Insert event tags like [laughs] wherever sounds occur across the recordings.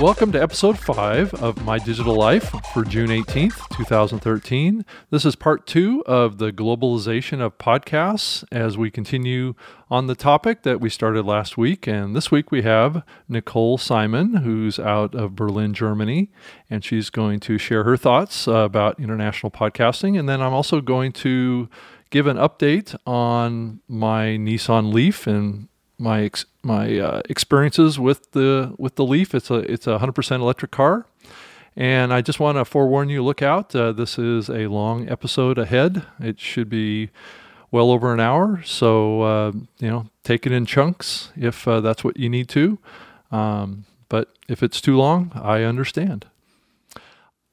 Welcome to episode 5 of My Digital Life for June 18th, 2013. This is part 2 of the globalization of podcasts as we continue on the topic that we started last week. And this week we have Nicole Simon, who's out of Berlin, Germany, and she's going to share her thoughts about international podcasting. And then I'm also going to give an update on my Nissan Leaf and my ex- my uh, experiences with the with the Leaf. It's a it's a hundred percent electric car, and I just want to forewarn you: look out. Uh, this is a long episode ahead. It should be well over an hour, so uh, you know take it in chunks if uh, that's what you need to. Um, but if it's too long, I understand.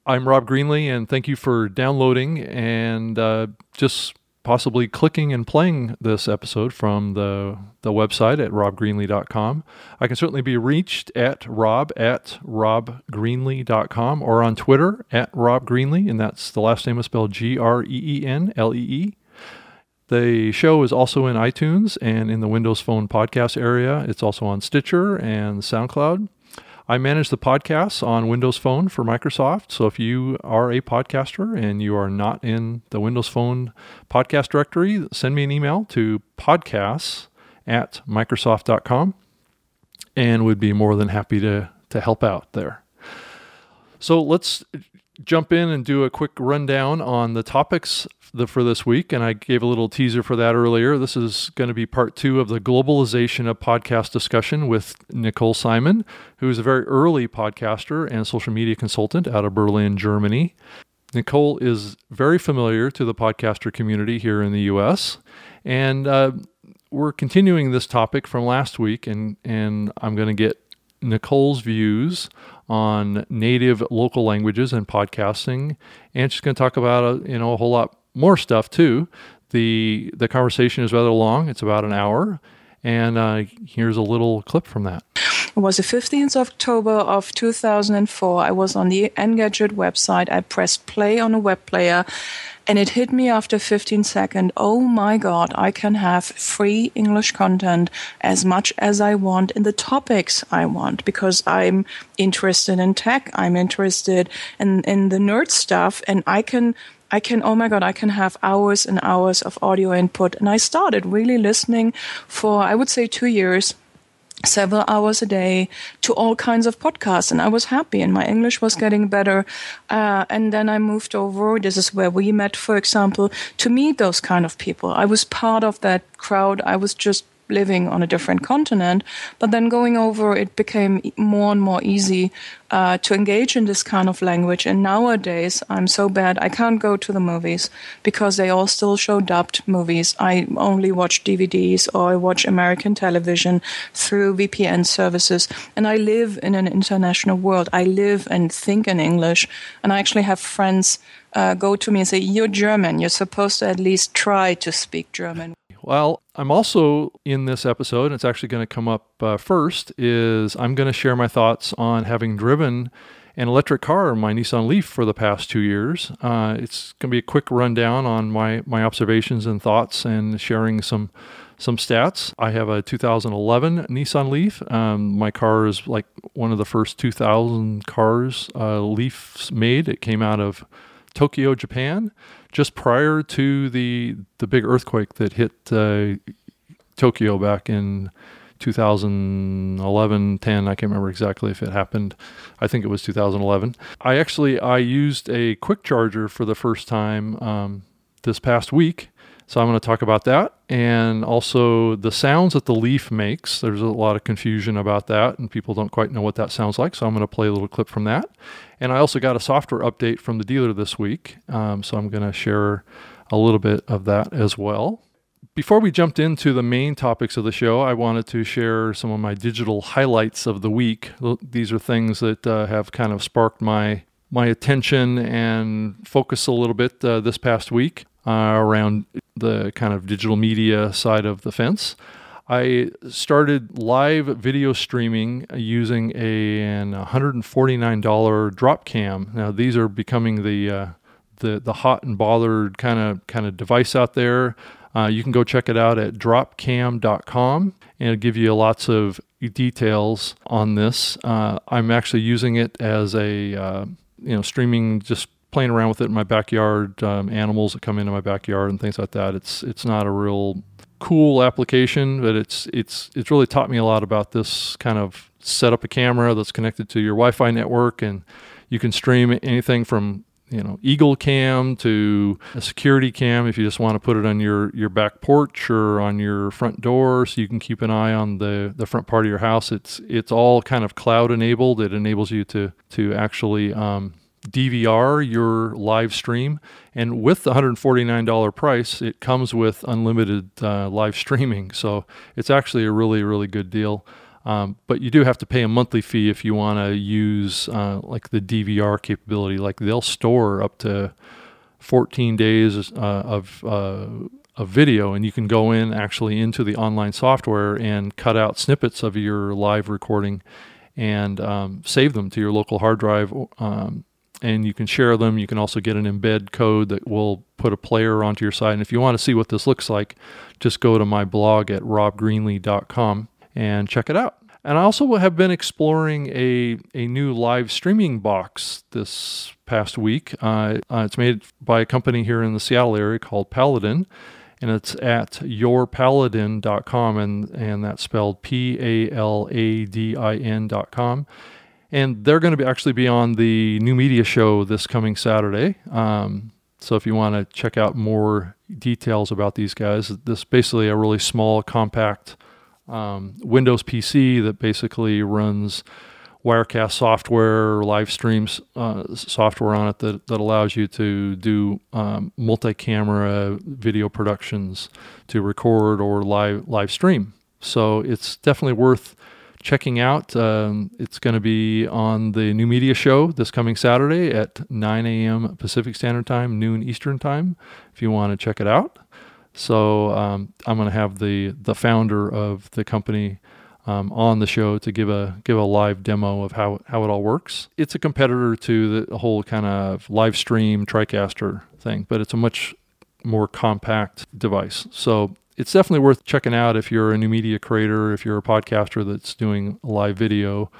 I'm Rob Greenlee, and thank you for downloading and uh, just possibly clicking and playing this episode from the, the website at robgreenlee.com. I can certainly be reached at rob at robgreenlee.com or on Twitter at robgreenlee, and that's the last name is spelled G R E E N L E E. The show is also in iTunes and in the Windows Phone podcast area. It's also on Stitcher and SoundCloud. I manage the podcasts on Windows Phone for Microsoft. So if you are a podcaster and you are not in the Windows Phone podcast directory, send me an email to podcasts at Microsoft.com and would be more than happy to, to help out there. So let's jump in and do a quick rundown on the topics the, for this week. And I gave a little teaser for that earlier. This is going to be part two of the globalization of podcast discussion with Nicole Simon, who is a very early podcaster and social media consultant out of Berlin, Germany. Nicole is very familiar to the podcaster community here in the US. And uh, we're continuing this topic from last week, and, and I'm going to get Nicole's views on native local languages and podcasting, and she's going to talk about a, uh, you know a whole lot more stuff too. the The conversation is rather long; it's about an hour, and uh, here's a little clip from that. It was the 15th of October of 2004. I was on the Engadget website. I pressed play on a web player and it hit me after 15 seconds. Oh my God, I can have free English content as much as I want in the topics I want because I'm interested in tech. I'm interested in, in the nerd stuff and I can I can, oh my God, I can have hours and hours of audio input. And I started really listening for, I would say, two years several hours a day to all kinds of podcasts. And i was happy and my english was getting better. Uh, and then i moved over. This is where we met for example to meet those kind of people. I was part of that crowd. I was just living on a different continent. But then going over, it became more and more easy uh, to engage in this kind of language. And nowadays, I'm so bad, I can't go to the movies because they all still show dubbed movies. I only watch DVDs or I watch American television through VPN services. And I live in an international world. I live and think in English. And I actually have friends uh, go to me and say, You're German. You're supposed to at least try to speak German. Well, I'm also in this episode, and it's actually going to come up uh, first, is I'm going to share my thoughts on having driven an electric car, my Nissan Leaf, for the past two years. Uh, it's going to be a quick rundown on my, my observations and thoughts and sharing some some stats. I have a 2011 Nissan Leaf. Um, my car is like one of the first 2,000 cars uh, Leafs made. It came out of Tokyo, Japan just prior to the the big earthquake that hit uh, Tokyo back in 2011 10 i can't remember exactly if it happened i think it was 2011 i actually i used a quick charger for the first time um, this past week so I'm going to talk about that and also the sounds that the leaf makes. There's a lot of confusion about that, and people don't quite know what that sounds like. So I'm going to play a little clip from that. And I also got a software update from the dealer this week. Um, so I'm going to share a little bit of that as well. Before we jumped into the main topics of the show, I wanted to share some of my digital highlights of the week. These are things that uh, have kind of sparked my my attention and focus a little bit uh, this past week uh, around the kind of digital media side of the fence. I started live video streaming using a, an $149 Dropcam. Now these are becoming the uh, the the hot and bothered kind of kind of device out there. Uh, you can go check it out at dropcam.com and it'll give you lots of details on this. Uh, I'm actually using it as a uh, you know streaming just playing around with it in my backyard um, animals that come into my backyard and things like that it's it's not a real cool application but it's it's it's really taught me a lot about this kind of set up a camera that's connected to your wi-fi network and you can stream anything from you know eagle cam to a security cam if you just want to put it on your your back porch or on your front door so you can keep an eye on the the front part of your house. It's it's all kind of cloud enabled it enables you to to actually um, DVR your live stream. And with the $149 price, it comes with unlimited uh, live streaming. So it's actually a really, really good deal. Um, but you do have to pay a monthly fee if you want to use uh, like the DVR capability. Like they'll store up to 14 days uh, of uh, of video, and you can go in actually into the online software and cut out snippets of your live recording and um, save them to your local hard drive. Um, and you can share them. You can also get an embed code that will put a player onto your site. And if you want to see what this looks like, just go to my blog at robgreenlee.com and check it out. And I also have been exploring a, a new live streaming box this past week. Uh, uh, it's made by a company here in the Seattle area called Paladin, and it's at yourpaladin.com, and, and that's spelled P A L A D I N.com and they're going to be actually be on the new media show this coming Saturday. Um, so if you want to check out more details about these guys, this is basically a really small, compact um, Windows PC that basically runs Wirecast software, live streams uh, software on it that, that allows you to do um, multi-camera video productions to record or live live stream. So it's definitely worth checking out. Um, it's going to be on the New Media Show this coming Saturday at 9 a.m. Pacific Standard Time, noon Eastern Time, if you want to check it out. So um, I'm going to have the the founder of the company um, on the show to give a give a live demo of how how it all works. It's a competitor to the whole kind of live stream TriCaster thing, but it's a much more compact device. So it's definitely worth checking out if you're a new media creator, if you're a podcaster that's doing live video,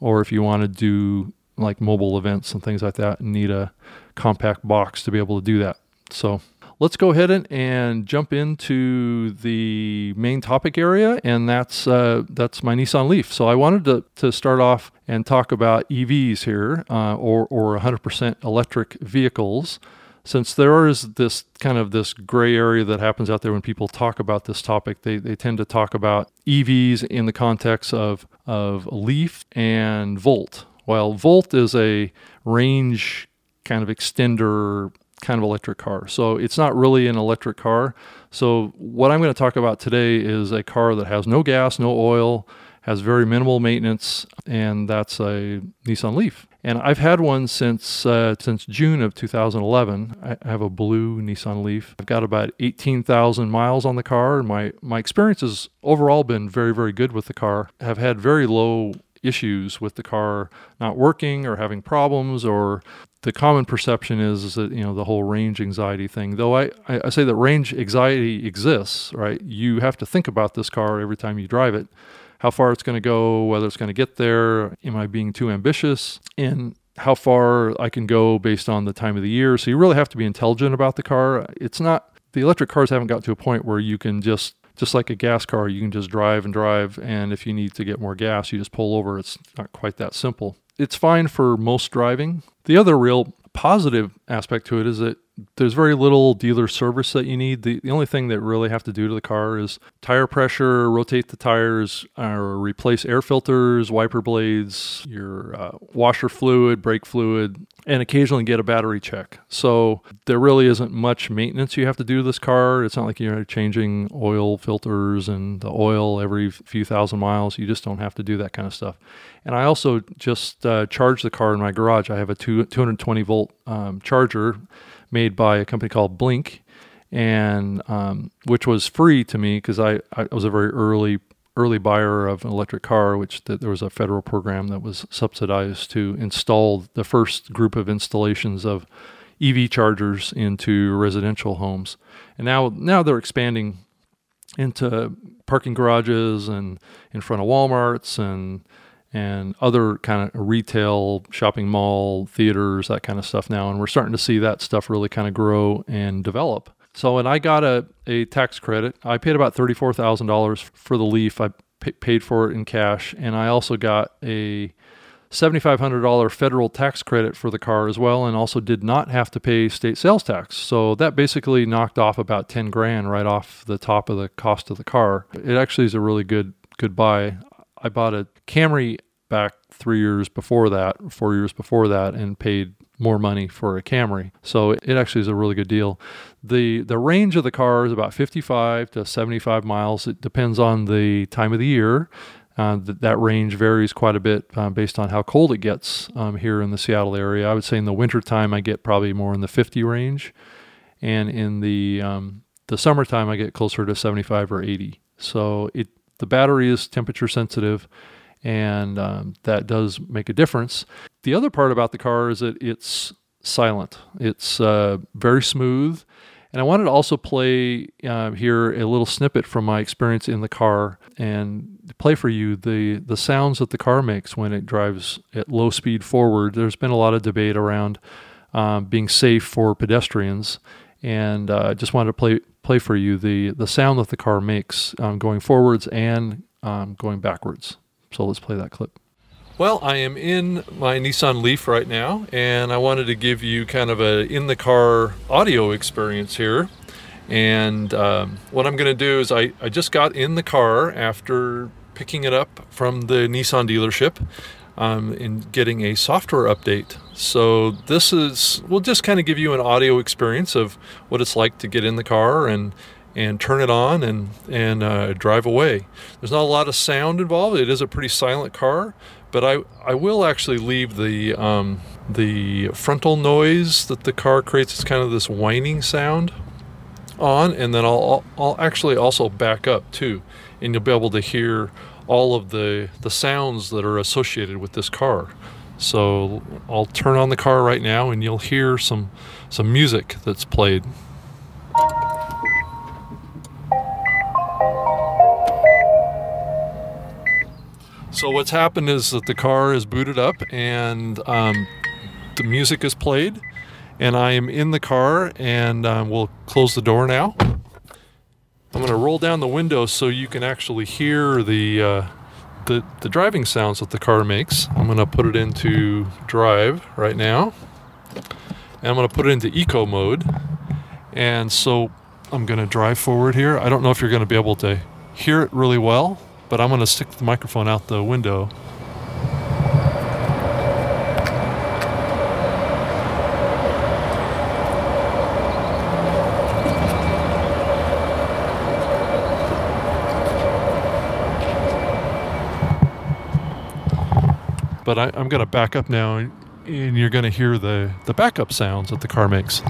or if you want to do like mobile events and things like that and need a compact box to be able to do that. So let's go ahead and, and jump into the main topic area, and that's uh, that's my Nissan Leaf. So I wanted to, to start off and talk about EVs here, uh, or or 100% electric vehicles since there is this kind of this gray area that happens out there when people talk about this topic, they, they tend to talk about EVs in the context of, of Leaf and Volt. Well, Volt is a range kind of extender kind of electric car. So it's not really an electric car. So what I'm going to talk about today is a car that has no gas, no oil, has very minimal maintenance, and that's a Nissan Leaf. And I've had one since uh, since June of 2011. I have a blue Nissan Leaf. I've got about 18,000 miles on the car, and my my experience has overall been very very good with the car. I've had very low issues with the car not working or having problems or the common perception is, is that you know the whole range anxiety thing though I, I say that range anxiety exists right you have to think about this car every time you drive it how far it's going to go, whether it's going to get there. Am I being too ambitious? And how far I can go based on the time of the year. So you really have to be intelligent about the car. It's not, the electric cars haven't got to a point where you can just, just like a gas car, you can just drive and drive. And if you need to get more gas, you just pull over. It's not quite that simple. It's fine for most driving. The other real positive aspect to it is that there's very little dealer service that you need. The, the only thing that really have to do to the car is tire pressure, rotate the tires, or replace air filters, wiper blades, your uh, washer fluid, brake fluid, and occasionally get a battery check. So there really isn't much maintenance you have to do to this car. It's not like you're changing oil filters and the oil every few thousand miles. You just don't have to do that kind of stuff. And I also just uh, charge the car in my garage. I have a two, 220 volt um, charger made by a company called Blink, and um, which was free to me because I, I was a very early early buyer of an electric car, which there was a federal program that was subsidized to install the first group of installations of EV chargers into residential homes, and now now they're expanding into parking garages and in front of Walmarts and and other kind of retail shopping mall theaters that kind of stuff now and we're starting to see that stuff really kind of grow and develop so and i got a, a tax credit i paid about $34000 for the leaf i paid for it in cash and i also got a $7,500 federal tax credit for the car as well, and also did not have to pay state sales tax. So that basically knocked off about 10 grand right off the top of the cost of the car. It actually is a really good good buy. I bought a Camry back three years before that, four years before that, and paid more money for a Camry. So it actually is a really good deal. The the range of the car is about 55 to 75 miles. It depends on the time of the year. Uh, that, range varies quite a bit uh, based on how cold it gets um, here in the Seattle area. I would say in the wintertime, I get probably more in the 50 range. And in the, um, the summertime, I get closer to 75 or 80. So it, the battery is temperature sensitive, and um, that does make a difference. The other part about the car is that it's silent, it's uh, very smooth. And I wanted to also play uh, here a little snippet from my experience in the car and play for you the, the sounds that the car makes when it drives at low speed forward. There's been a lot of debate around um, being safe for pedestrians, and I uh, just wanted to play play for you the the sound that the car makes um, going forwards and um, going backwards. So let's play that clip. Well, I am in my Nissan Leaf right now, and I wanted to give you kind of a in the car audio experience here. And um, what I'm going to do is I, I just got in the car after picking it up from the Nissan dealership um, and getting a software update. So this is we'll just kind of give you an audio experience of what it's like to get in the car and and turn it on and and uh, drive away. There's not a lot of sound involved. It is a pretty silent car, but I, I will actually leave the um, the frontal noise that the car creates. It's kind of this whining sound on, and then I'll I'll actually also back up too, and you'll be able to hear all of the the sounds that are associated with this car. So I'll turn on the car right now, and you'll hear some some music that's played. So what's happened is that the car is booted up and um, the music is played, and I am in the car, and um, we'll close the door now. I'm going to roll down the window so you can actually hear the, uh, the the driving sounds that the car makes. I'm going to put it into drive right now, and I'm going to put it into eco mode. And so I'm going to drive forward here. I don't know if you're going to be able to hear it really well but I'm going to stick the microphone out the window. But I, am going to back up now, and you're going to hear the, the backup sounds that the car makes.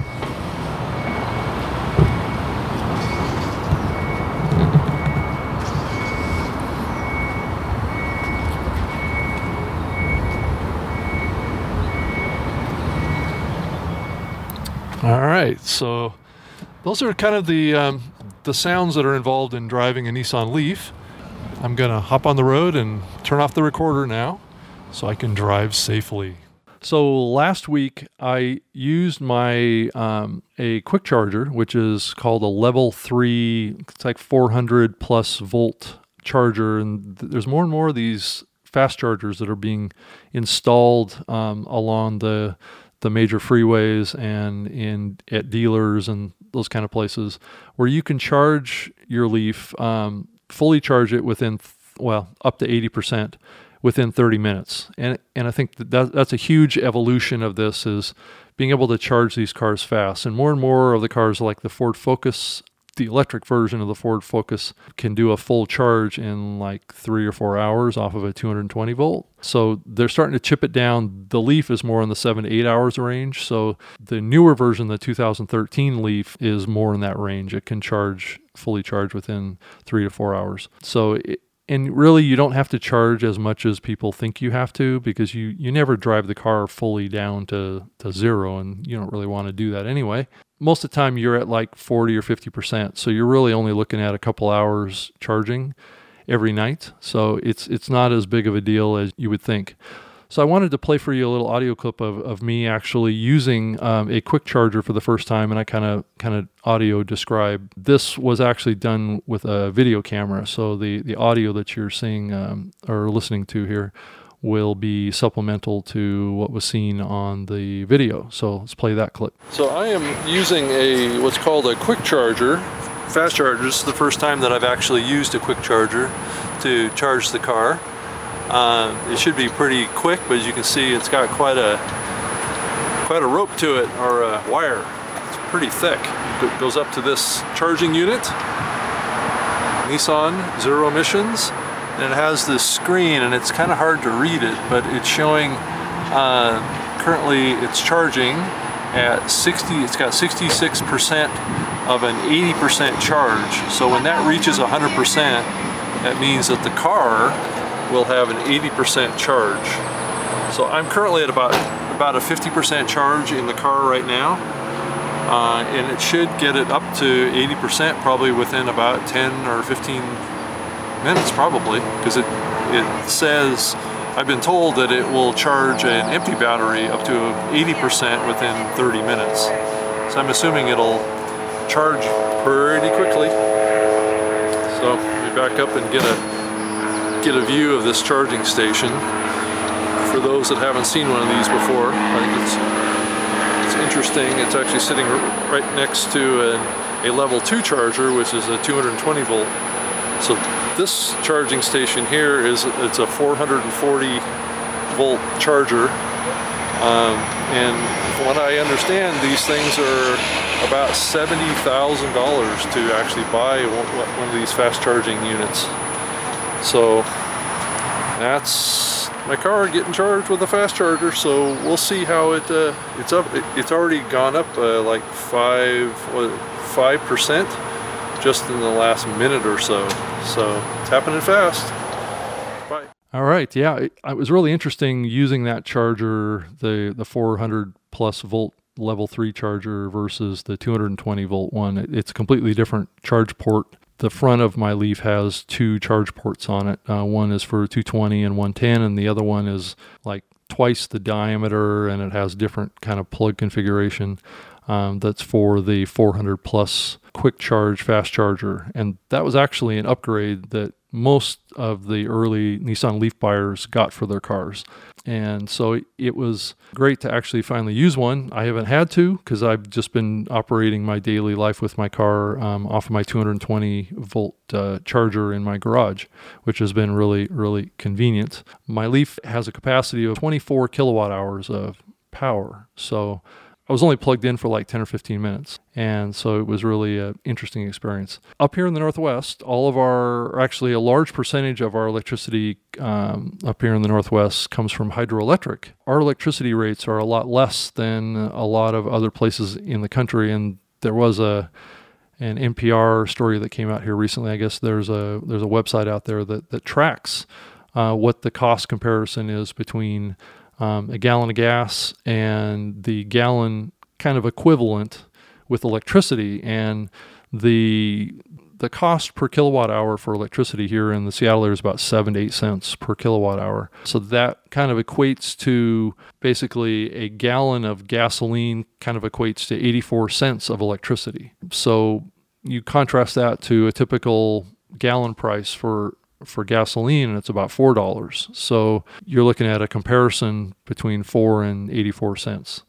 All right, so those are kind of the um, the sounds that are involved in driving a Nissan Leaf. I'm gonna hop on the road and turn off the recorder now, so I can drive safely. So last week I used my um, a quick charger, which is called a level three. It's like 400 plus volt charger, and th- there's more and more of these fast chargers that are being installed um, along the the major freeways and in at dealers and those kind of places where you can charge your Leaf, um, fully charge it within well up to eighty percent within 30 minutes. And and I think that, that that's a huge evolution of this is being able to charge these cars fast. And more and more of the cars like the Ford Focus the electric version of the Ford Focus can do a full charge in like three or four hours off of a 220 volt. So they're starting to chip it down. The Leaf is more in the seven to eight hours range. So the newer version, the 2013 Leaf, is more in that range. It can charge fully charge within three to four hours. So it, and really you don't have to charge as much as people think you have to because you you never drive the car fully down to to zero and you don't really want to do that anyway most of the time you're at like 40 or 50%. So you're really only looking at a couple hours charging every night. So it's it's not as big of a deal as you would think. So I wanted to play for you a little audio clip of, of me actually using um, a quick charger for the first time, and I kind of kind of audio describe. This was actually done with a video camera, so the the audio that you're seeing um, or listening to here will be supplemental to what was seen on the video. So let's play that clip. So I am using a what's called a quick charger, fast charger. This is the first time that I've actually used a quick charger to charge the car. Uh, it should be pretty quick, but as you can see, it's got quite a quite a rope to it or a wire. It's pretty thick. It goes up to this charging unit. Nissan zero emissions and it has this screen and it's kind of hard to read it but it's showing uh, currently it's charging at 60 it's got 66 percent of an 80 percent charge so when that reaches 100 percent that means that the car will have an 80 percent charge so I'm currently at about about a 50 percent charge in the car right now uh, and it should get it up to 80 percent probably within about 10 or 15 minutes probably because it it says I've been told that it will charge an empty battery up to 80% within 30 minutes. So I'm assuming it'll charge pretty quickly. So let me back up and get a get a view of this charging station. For those that haven't seen one of these before, I think it's it's interesting. It's actually sitting right next to a, a level 2 charger, which is a 220 volt. So this charging station here is it's a 440 volt charger um, and from what I understand these things are about $70,000 to actually buy one of these fast charging units so that's my car getting charged with a fast charger so we'll see how it uh, it's up it, it's already gone up uh, like five five percent just in the last minute or so. So it's happening fast. Bye. All right. Yeah, it, it was really interesting using that charger, the the 400 plus volt level three charger versus the 220 volt one. It, it's a completely different charge port. The front of my Leaf has two charge ports on it. Uh, one is for 220 and 110, and the other one is like twice the diameter, and it has different kind of plug configuration. Um, that's for the 400 plus quick charge fast charger. And that was actually an upgrade that most of the early Nissan Leaf buyers got for their cars. And so it was great to actually finally use one. I haven't had to because I've just been operating my daily life with my car um, off of my 220 volt uh, charger in my garage, which has been really, really convenient. My Leaf has a capacity of 24 kilowatt hours of power. So I was only plugged in for like 10 or 15 minutes. And so it was really an interesting experience. Up here in the Northwest, all of our, actually, a large percentage of our electricity um, up here in the Northwest comes from hydroelectric. Our electricity rates are a lot less than a lot of other places in the country. And there was a, an NPR story that came out here recently. I guess there's a there's a website out there that that tracks uh, what the cost comparison is between um, a gallon of gas and the gallon kind of equivalent with electricity and the the cost per kilowatt hour for electricity here in the Seattle area is about seven to eight cents per kilowatt hour. So that kind of equates to basically a gallon of gasoline kind of equates to 84 cents of electricity. So you contrast that to a typical gallon price for for gasoline and it's about four dollars. So you're looking at a comparison between four and 84 cents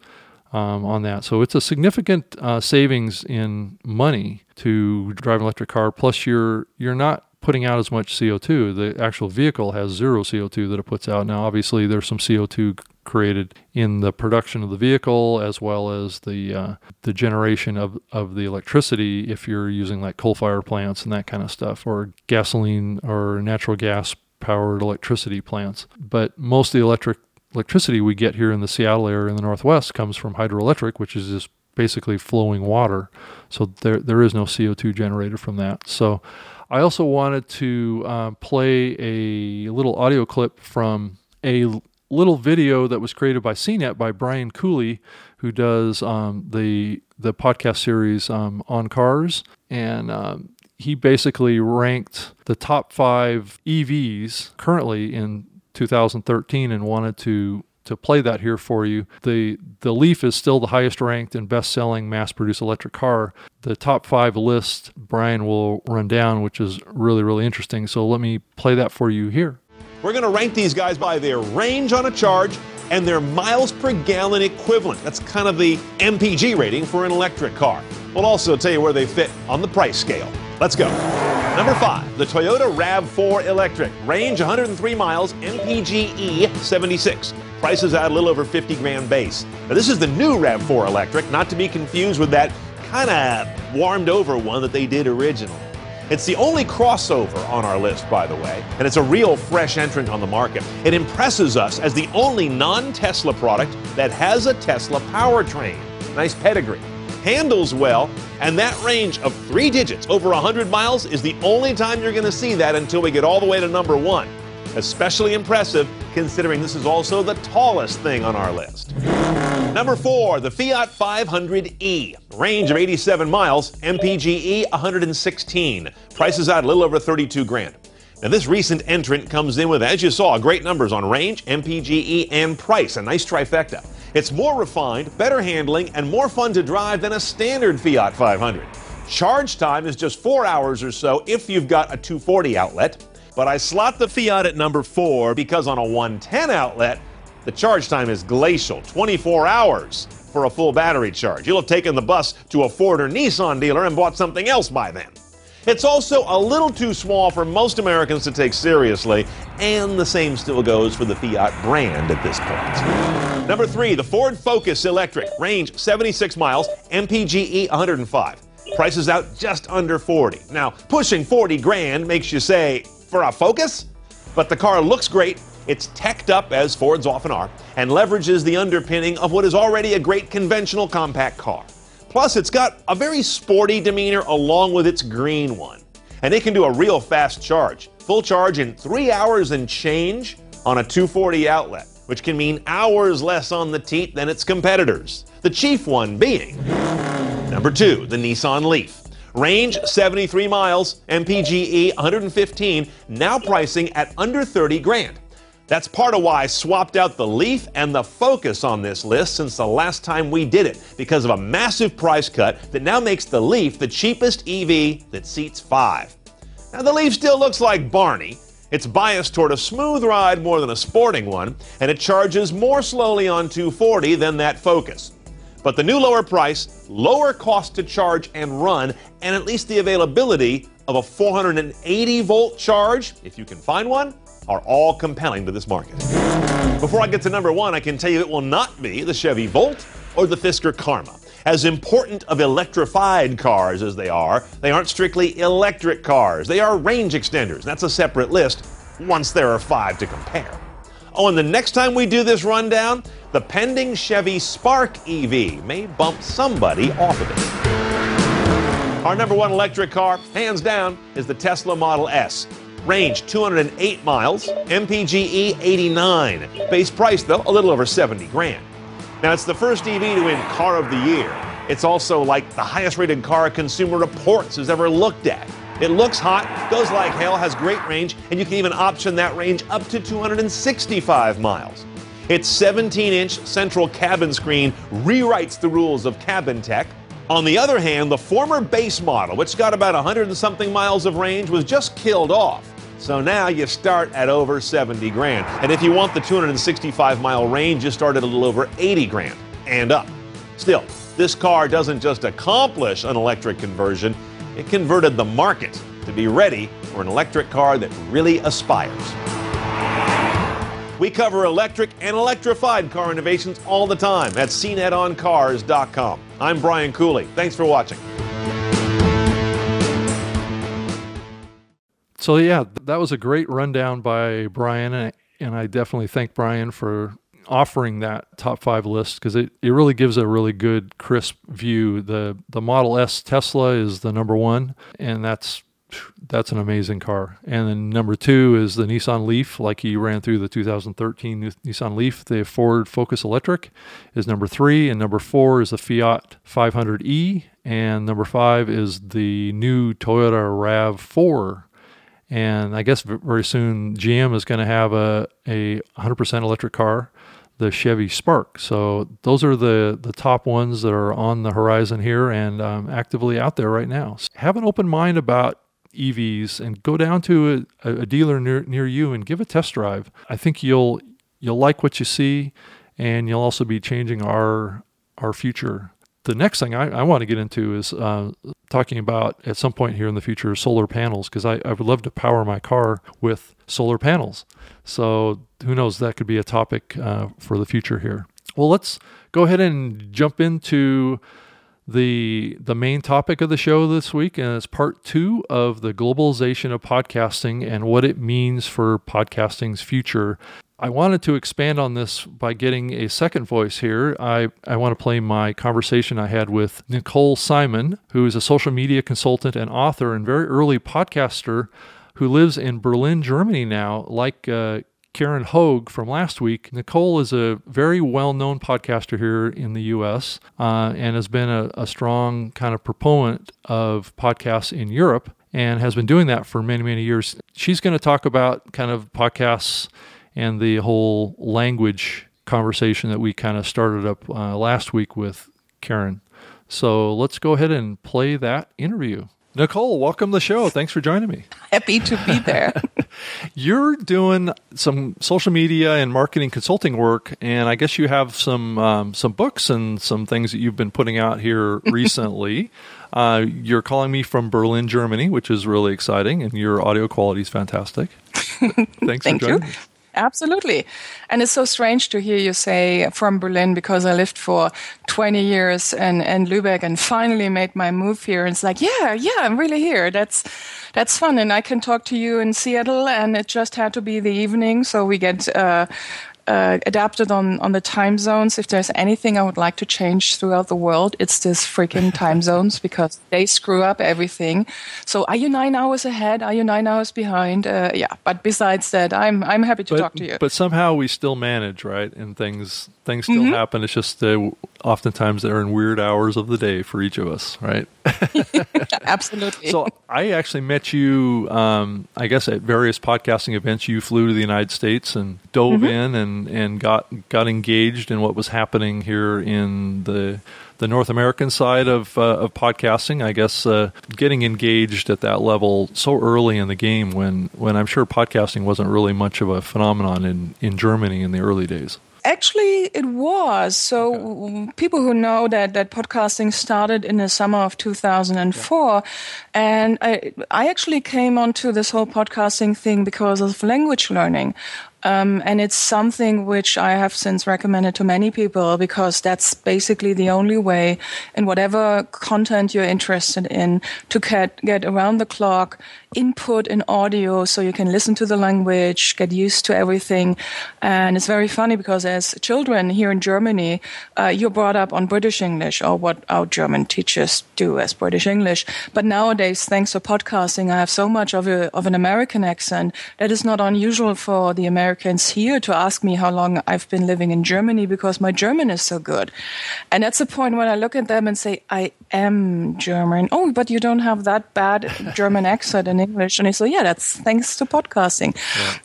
um, on that. So it's a significant uh, savings in money to drive an electric car. Plus, you're you're not putting out as much CO2. The actual vehicle has zero CO2 that it puts out. Now, obviously, there's some CO2 created in the production of the vehicle as well as the uh, the generation of, of the electricity if you're using like coal fire plants and that kind of stuff or gasoline or natural gas powered electricity plants. But most of the electric electricity we get here in the Seattle area in the northwest comes from hydroelectric which is just basically flowing water. So there there is no CO2 generated from that. So I also wanted to uh, play a little audio clip from a little video that was created by CNET by Brian Cooley, who does um, the the podcast series um, on cars, and um, he basically ranked the top five EVs currently in 2013 and wanted to to play that here for you. The the Leaf is still the highest ranked and best selling mass produced electric car. The top five list Brian will run down, which is really, really interesting. So let me play that for you here. We're going to rank these guys by their range on a charge and their miles per gallon equivalent. That's kind of the MPG rating for an electric car. We'll also tell you where they fit on the price scale. Let's go. Number five, the Toyota RAV4 Electric. Range 103 miles, MPGE 76. Prices out a little over 50 grand base. Now, this is the new RAV4 Electric, not to be confused with that kind of warmed over one that they did originally. It's the only crossover on our list, by the way, and it's a real fresh entrant on the market. It impresses us as the only non Tesla product that has a Tesla powertrain. Nice pedigree. Handles well, and that range of three digits over 100 miles is the only time you're going to see that until we get all the way to number one. Especially impressive considering this is also the tallest thing on our list. Number four, the Fiat 500e. Range of 87 miles, MPGE 116. Prices out a little over 32 grand. Now, this recent entrant comes in with, as you saw, great numbers on range, MPGE, and price. A nice trifecta. It's more refined, better handling, and more fun to drive than a standard Fiat 500. Charge time is just four hours or so if you've got a 240 outlet. But I slot the Fiat at number four because on a 110 outlet, the charge time is glacial 24 hours for a full battery charge. You'll have taken the bus to a Ford or Nissan dealer and bought something else by then. It's also a little too small for most Americans to take seriously, and the same still goes for the Fiat brand at this point. Number three, the Ford Focus Electric, range 76 miles, MPGE 105. Prices out just under 40. Now, pushing 40 grand makes you say, for a Focus? But the car looks great, it's teched up, as Fords often are, and leverages the underpinning of what is already a great conventional compact car. Plus, it's got a very sporty demeanor along with its green one. And it can do a real fast charge. Full charge in three hours and change on a 240 outlet, which can mean hours less on the teat than its competitors. The chief one being number two, the Nissan Leaf. Range 73 miles, MPGE 115, now pricing at under 30 grand. That's part of why I swapped out the Leaf and the Focus on this list since the last time we did it, because of a massive price cut that now makes the Leaf the cheapest EV that seats five. Now, the Leaf still looks like Barney. It's biased toward a smooth ride more than a sporting one, and it charges more slowly on 240 than that Focus. But the new lower price, lower cost to charge and run, and at least the availability of a 480 volt charge, if you can find one, are all compelling to this market. Before I get to number one, I can tell you it will not be the Chevy Volt or the Fisker Karma. As important of electrified cars as they are, they aren't strictly electric cars. They are range extenders. That's a separate list once there are five to compare. Oh, and the next time we do this rundown, the pending Chevy Spark EV may bump somebody off of it. Our number one electric car, hands down, is the Tesla Model S. Range 208 miles, MPGE 89. Base price, though, a little over 70 grand. Now, it's the first EV to win Car of the Year. It's also like the highest rated car Consumer Reports has ever looked at. It looks hot, goes like hell, has great range, and you can even option that range up to 265 miles. Its 17 inch central cabin screen rewrites the rules of cabin tech. On the other hand, the former base model, which got about 100 and something miles of range, was just killed off. So now you start at over 70 grand. And if you want the 265 mile range, you start at a little over 80 grand and up. Still, this car doesn't just accomplish an electric conversion, it converted the market to be ready for an electric car that really aspires. We cover electric and electrified car innovations all the time at cnetoncars.com. I'm Brian Cooley. Thanks for watching. So, yeah, that was a great rundown by Brian, and I definitely thank Brian for offering that top five list because it, it really gives a really good, crisp view. The, the Model S Tesla is the number one, and that's that's an amazing car. And then number two is the Nissan Leaf, like he ran through the 2013 Nissan Leaf. The Ford Focus Electric is number three, and number four is the Fiat 500e, and number five is the new Toyota RAV4. And I guess very soon GM is going to have a, a 100% electric car, the Chevy Spark. So those are the, the top ones that are on the horizon here and um, actively out there right now. So have an open mind about EVs and go down to a, a dealer near, near you and give a test drive. I think you'll you'll like what you see, and you'll also be changing our our future. The next thing I, I want to get into is uh, talking about at some point here in the future solar panels because I, I would love to power my car with solar panels. So who knows? That could be a topic uh, for the future here. Well, let's go ahead and jump into the the main topic of the show this week, and it's part two of the globalization of podcasting and what it means for podcasting's future. I wanted to expand on this by getting a second voice here. I, I want to play my conversation I had with Nicole Simon, who is a social media consultant and author and very early podcaster who lives in Berlin, Germany now, like uh, Karen Hogue from last week. Nicole is a very well known podcaster here in the US uh, and has been a, a strong kind of proponent of podcasts in Europe and has been doing that for many, many years. She's going to talk about kind of podcasts and the whole language conversation that we kind of started up uh, last week with Karen. So let's go ahead and play that interview. Nicole, welcome to the show. Thanks for joining me. [laughs] Happy to be there. [laughs] You're doing some social media and marketing consulting work, and I guess you have some um, some books and some things that you've been putting out here [laughs] recently. uh, you're calling me from Berlin, Germany, which is really exciting, and your audio quality is fantastic. Thanks Thank for joining you. me. Absolutely. And it's so strange to hear you say from Berlin because I lived for 20 years in, in Lübeck and finally made my move here. And it's like, yeah, yeah, I'm really here. That's, that's fun. And I can talk to you in Seattle and it just had to be the evening. So we get, uh, uh, adapted on, on the time zones. If there's anything I would like to change throughout the world, it's this freaking [laughs] time zones because they screw up everything. So are you nine hours ahead? Are you nine hours behind? Uh, yeah, but besides that, I'm I'm happy to but, talk to you. But somehow we still manage, right? And things things still Mm-hmm. happen. It's just uh, oftentimes they're in weird hours of the day for each of us, right? [laughs] [laughs] Absolutely. so I actually met you, um, I guess, at various podcasting events. You flew to the United States and dove Mm-hmm. in and, and got got engaged in what was happening here in the the North American side of uh, of podcasting. I guess uh, getting engaged at that level so early in the game when when I'm sure podcasting wasn't really much of a phenomenon in in Germany in the early days. Actually, it was. So w- people who know that that podcasting started in the summer of 2004, and I I actually came onto this whole podcasting thing because of language learning. Um, and it's something which I have since recommended to many people because that's basically the only way in whatever content you're interested in to get, get around the clock input in audio so you can listen to the language, get used to everything. And it's very funny because as children here in Germany, uh, you're brought up on British English or what our German teachers do as British English. But nowadays, thanks to podcasting, I have so much of, a, of an American accent that is not unusual for the Americans here to ask me how long I've been living in Germany because my German is so good. And that's the point when I look at them and say, I am German. Oh, but you don't have that bad German accent English. And I said, yeah, that's thanks to podcasting.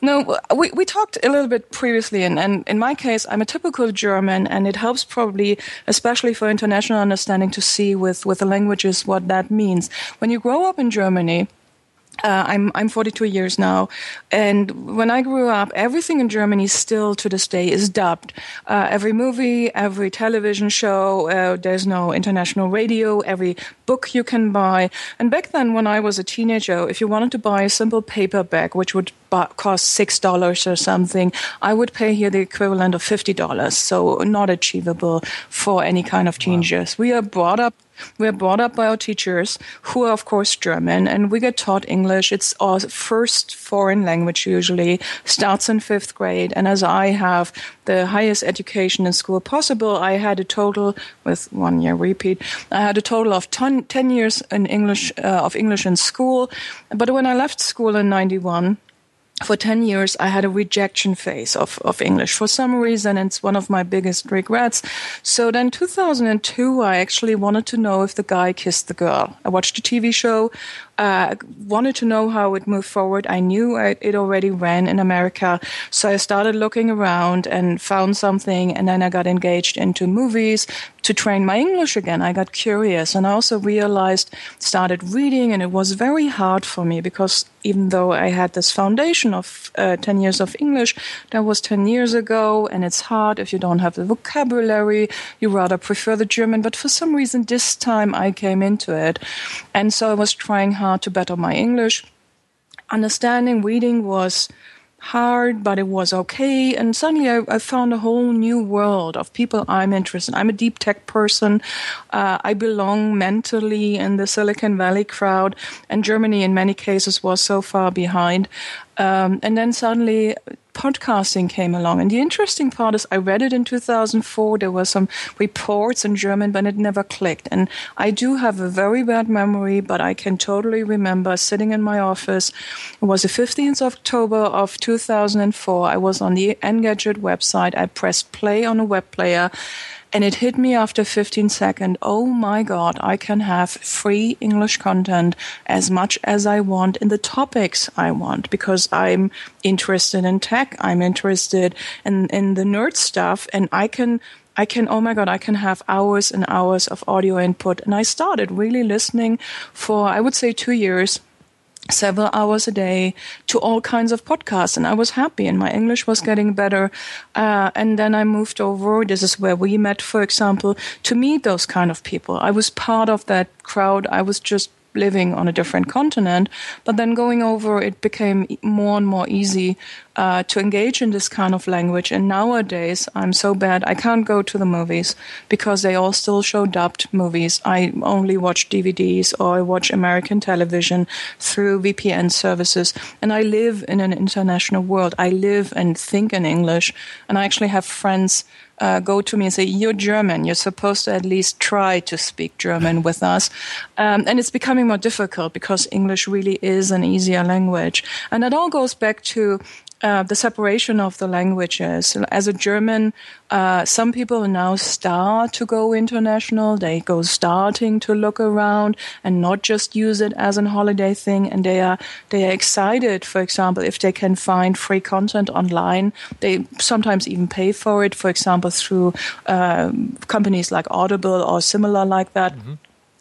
No, we, we talked a little bit previously, and, and in my case, I'm a typical German, and it helps probably, especially for international understanding, to see with, with the languages what that means. When you grow up in Germany, uh, I'm I'm 42 years now, and when I grew up, everything in Germany still to this day is dubbed. Uh, every movie, every television show, uh, there's no international radio. Every book you can buy, and back then, when I was a teenager, if you wanted to buy a simple paperback, which would bu- cost six dollars or something, I would pay here the equivalent of fifty dollars. So not achievable for any kind of teenagers. We are brought up we're brought up by our teachers, who are, of course, German, and we get taught English. It's our first foreign language, usually, starts in fifth grade. And as I have the highest education in school possible, I had a total, with one year repeat, I had a total of 10, 10, 10 years in English uh, of English in school, but when I left school in '91 for 10 years, I had a rejection phase of, of English. For some reason, it's one of my biggest regrets. So then 2002, I actually wanted to know if the guy kissed the girl. I watched a TV show uh, wanted to know how it moved forward. I knew it already ran in America, so I started looking around and found something, and then I got engaged into movies to train my English again. I got curious, and I also realized, started reading, and it was very hard for me because even though I had this foundation of uh, 10 years of English, that was 10 years ago, and it's hard if you don't have the vocabulary, you rather prefer the German, but for some reason this time I came into it. And so I was trying hard to better my English. Understanding reading was hard, but it was okay. And suddenly I, I, found a whole new world of people I'm interested in. I'm a deep tech person. Uh, I belong mentally in the Silicon Valley crowd, and Germany in many cases was so far behind. Um, and then suddenly podcasting came along. And the interesting part is I read it in 2004. There were some reports in German, but it never clicked. And I do have a very bad memory, but I can totally remember sitting in my office. It was the 15th of October of 2004. I was on the Engadget website. I pressed play on a web player and it hit me after 15 seconds. Oh my God, I can have free English content as much as I want in the topics I want because I'm interested in tech. I'm interested in, in the nerd stuff and I can I can, oh my God, I can have hours and hours of audio input. And I started really listening for, I would say, two years several hours a day to all kinds of podcasts and i was happy and my english was getting better. Uh, and then i moved over. This is where we met for example to meet those kind of people. I was part of that crowd. I was just living on a different continent. But then going over, it became more and more easy uh, to engage in this kind of language. And nowadays, I'm so bad, I can't go to the movies because they all still show dubbed movies. I only watch DVDs or I watch American television through VPN services. And I live in an international world. I live and think in English. And I actually have friends uh, go to me and say, You're German. You're supposed to at least try to speak German with us. Um, and it's becoming more difficult because English really is an easier language. And it all goes back to uh, the separation of the languages. As a German, uh, some people now start to go international. They go starting to look around and not just use it as an holiday thing. And they are they are excited. For example, if they can find free content online, they sometimes even pay for it. For example, through uh, companies like Audible or similar like that. Mm-hmm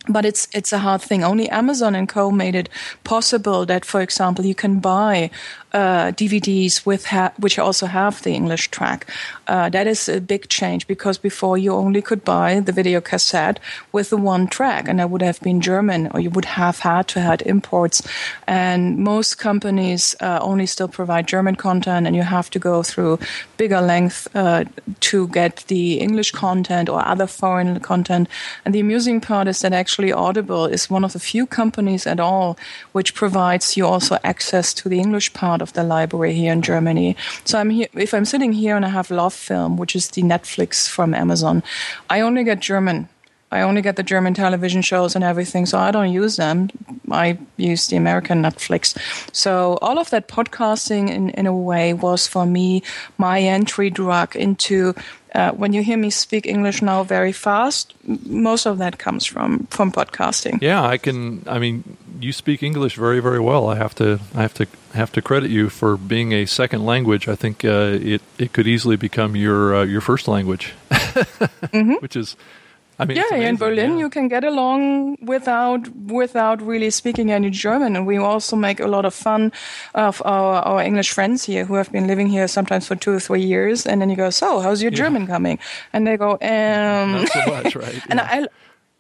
but it's it's a hard thing. Only Amazon and Co made it possible that, for example, you can buy uh, DVDs with ha- which also have the English track. Uh, that is a big change because before you only could buy the video cassette with the one track, and that would have been German, or you would have had to had imports. And most companies uh, only still provide German content, and you have to go through bigger length uh, to get the English content or other foreign content. And the amusing part is that actually Audible is one of the few companies at all which provides you also access to the English part of the library here in Germany. So I'm here, if I'm sitting here and I have LoveFilm, which is the Netflix from Amazon, I only get German. I only get the German television shows and everything, so I don't use them. I use the American Netflix. So all of that podcasting, in, in a way, was for me my entry drug into uh, when you hear me speak English now very fast, most of that comes from from podcasting. Yeah, I can. I mean, you speak English very very well. I have to I have to have to credit you for being a second language. I think uh, it it could easily become your uh, your first language, [laughs] mm-hmm. which is I mean, yeah, in Berlin yeah. you can get along without without really speaking any German, and we also make a lot of fun of our, our English friends here who have been living here sometimes for two or three years, and then you go, "So, how's your yeah. German coming?" And they go, um, "Not so much, right?" [laughs] and I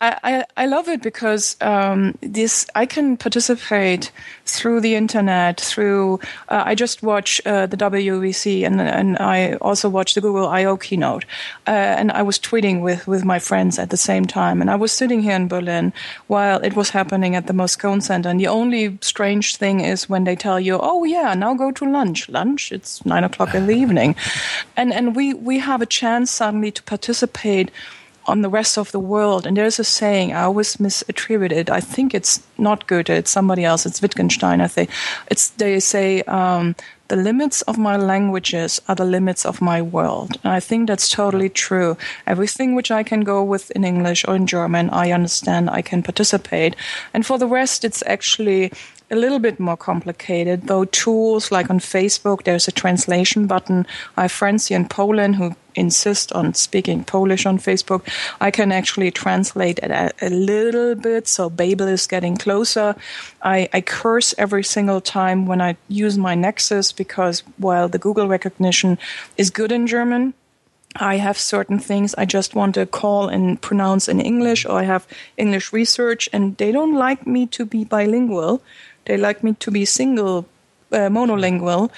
I, I, love it because um, this I can participate through the internet. Through uh, I just watch uh, the WWDC and and I also watch the Google I/O keynote, uh, and I was tweeting with with my friends at the same time. And I was sitting here in Berlin while it was happening at the Moscone Center. And the only strange thing is when they tell you, "Oh yeah, now go to lunch." Lunch. It's nine o'clock in the evening, and and we we have a chance suddenly to participate on the rest of the world. And there's a saying I always misattribute it. I think it's not Goethe. It's somebody else. It's Wittgenstein. I think it's they say um, the limits of my languages are the limits of my world. And I think that's totally true. Everything which I can go with in English or in German, I understand, I can participate. And for the rest, it's actually a little bit more complicated, though tools like on Facebook, there's a translation button. I have friends here in Poland who insist on speaking Polish on Facebook. I can actually translate it a, a little bit, so Babel is getting closer. I, I curse every single time when I use my Nexus because while the Google recognition is good in German, I have certain things I just want to call and pronounce in English, or I have English research, and they don't like me to be bilingual. They like me to be single, uh, monolingual.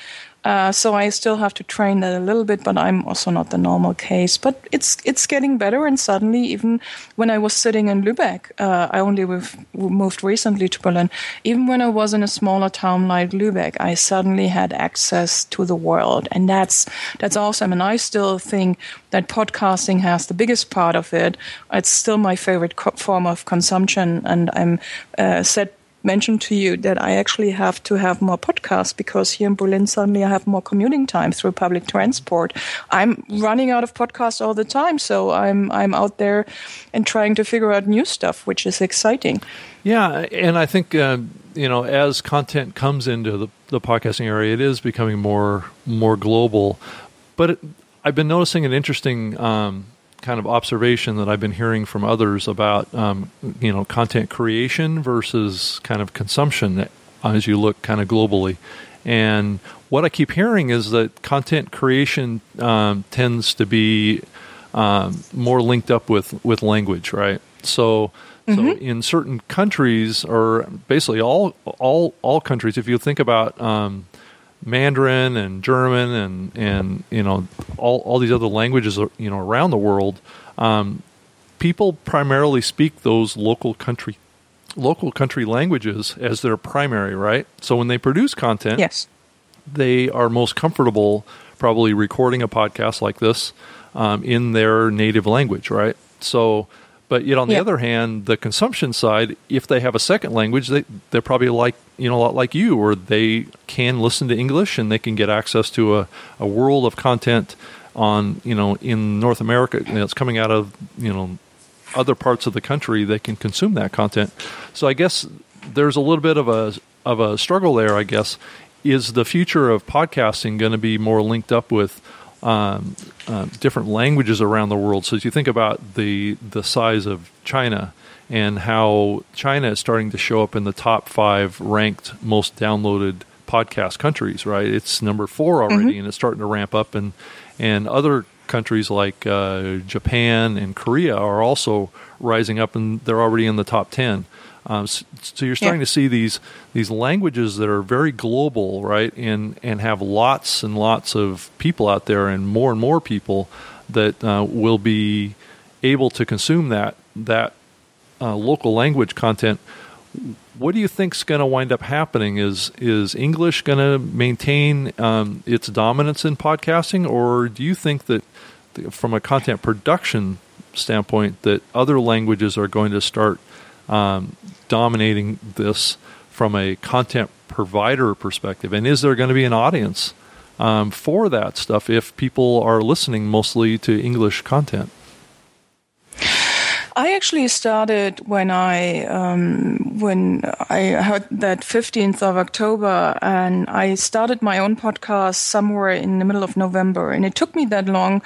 Uh, so I still have to train that a little bit, but I'm also not the normal case. But it's it's getting better, and suddenly, even when I was sitting in Lübeck, uh, I only moved recently to Berlin. Even when I was in a smaller town like Lübeck, I suddenly had access to the world, and that's that's awesome. And I still think that podcasting has the biggest part of it. It's still my favorite co- form of consumption, and I'm uh, set mentioned to you that I actually have to have more podcasts because here in Berlin suddenly I have more commuting time through public transport. I'm running out of podcasts all the time, so I'm I'm out there and trying to figure out new stuff, which is exciting. Yeah, and I think uh, you know as content comes into the, the podcasting area, it is becoming more more global. But it, I've been noticing an interesting. Um, kind of observation that I've been hearing from others about um, you know content creation versus kind of consumption as you look kind of globally. And what I keep hearing is that content creation um, tends to be um, more linked up with with language, right? So. Mm-hmm. So in certain countries, or basically all all all countries, if you think about um, Mandarin and German and and you know all all these other languages you know around the world, um, people primarily speak those local country local country languages as their primary, right? So when they produce content, yes, they are most comfortable probably recording a podcast like this um, in their native language, right? So but yet, on the other hand, the consumption side, if they have a second language, they they're probably like you know a lot like you, or they can listen to English and they can get access to a, a world of content on you know in North America that's coming out of you know other parts of the country. They can consume that content. So I guess there's a little bit of a of a struggle there. I guess is the future of podcasting going to be more linked up with um, uh, different languages around the world. So as you think about the the size of China and how China is starting to show up in the top five ranked most downloaded podcast countries, right? It's number four already, mm-hmm. and it's starting to ramp up. And and other countries like uh, Japan and Korea are also rising up, and they're already in the top ten. Um, so, so, you're starting yeah. to see these these languages that are very global, right, and and have lots and lots of people out there, and more and more people that uh, will be able to consume that that uh, local language content. What do you think is going to wind up happening? Is is English going to maintain um, its dominance in podcasting, or do you think that from a content production standpoint that other languages are going to start um, dominating this from a content provider perspective? And is there going to be an audience um, for that stuff if people are listening mostly to English content? I actually started when I um, when I heard that 15th of October, and I started my own podcast somewhere in the middle of November, and it took me that long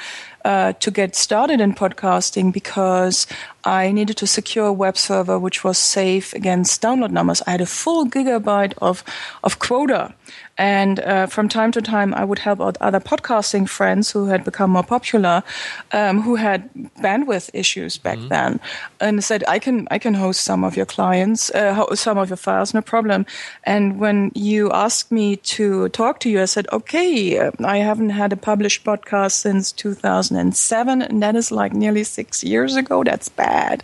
uh, to get started in podcasting because I needed to secure a web server which was safe against download numbers. I had a full gigabyte of of quota, and uh, from time to time, I would help out other podcasting friends who had become more popular, um, who had bandwidth issues back mm-hmm. then, and said, "I can I can host some of your clients, uh, some of your files, no problem." And when you asked me to talk to you, I said, "Okay, uh, I haven't had a published podcast since 2007, and that is like nearly six years ago. That's bad."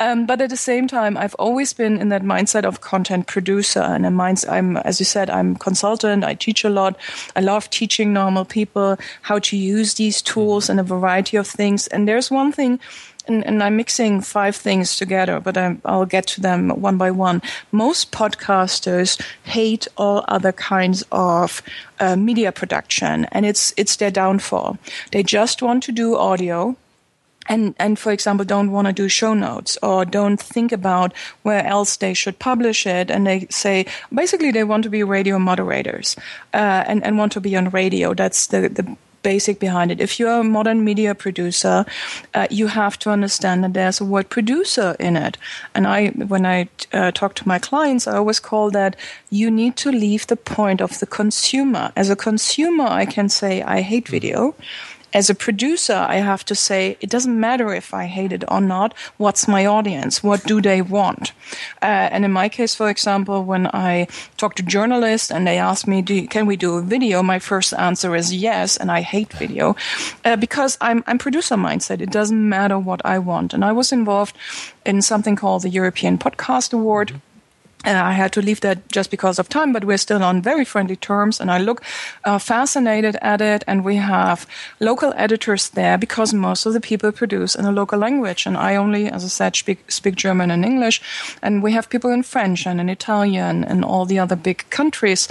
Um, but at the same time, I've always been in that mindset of content producer, and a mindset. I'm, as you said, I'm consulting consultant. I teach a lot. I love teaching normal people how to use these tools and a variety of things. And there's one thing and, and, I'm mixing five things together, but i will get to them one by one. Most podcasters hate all other kinds of uh, media production, and it's it's their downfall. They just want to do audio. And, and for example, don't want to do show notes or don't think about where else they should publish it. And they say, basically, they want to be radio moderators, uh, and, and want to be on radio. That's the, the basic behind it. If you're a modern media producer, uh, you have to understand that there's a word producer in it. And I, when I uh, talk to my clients, I always call that you need to leave the point of the consumer. As a consumer, I can say I hate video as a producer, I have to say it doesn't matter if I hate it or not. What's my audience? What do they want? Uh, and in my case, for example, when I talk to journalists and they ask me, do, "Can we do a video?" My first answer is yes, and I hate video uh, because I'm I'm producer mindset. It doesn't matter what I want, and I was involved in something called the European Podcast Award. Mm-hmm uh, I had to leave that just because of time, but we're still on very friendly terms. And I look uh, fascinated at it. And we have local editors there because most of the people produce in a local language. And I only, as I said, speak, speak German and English. And we have people in French and in Italian and all the other big countries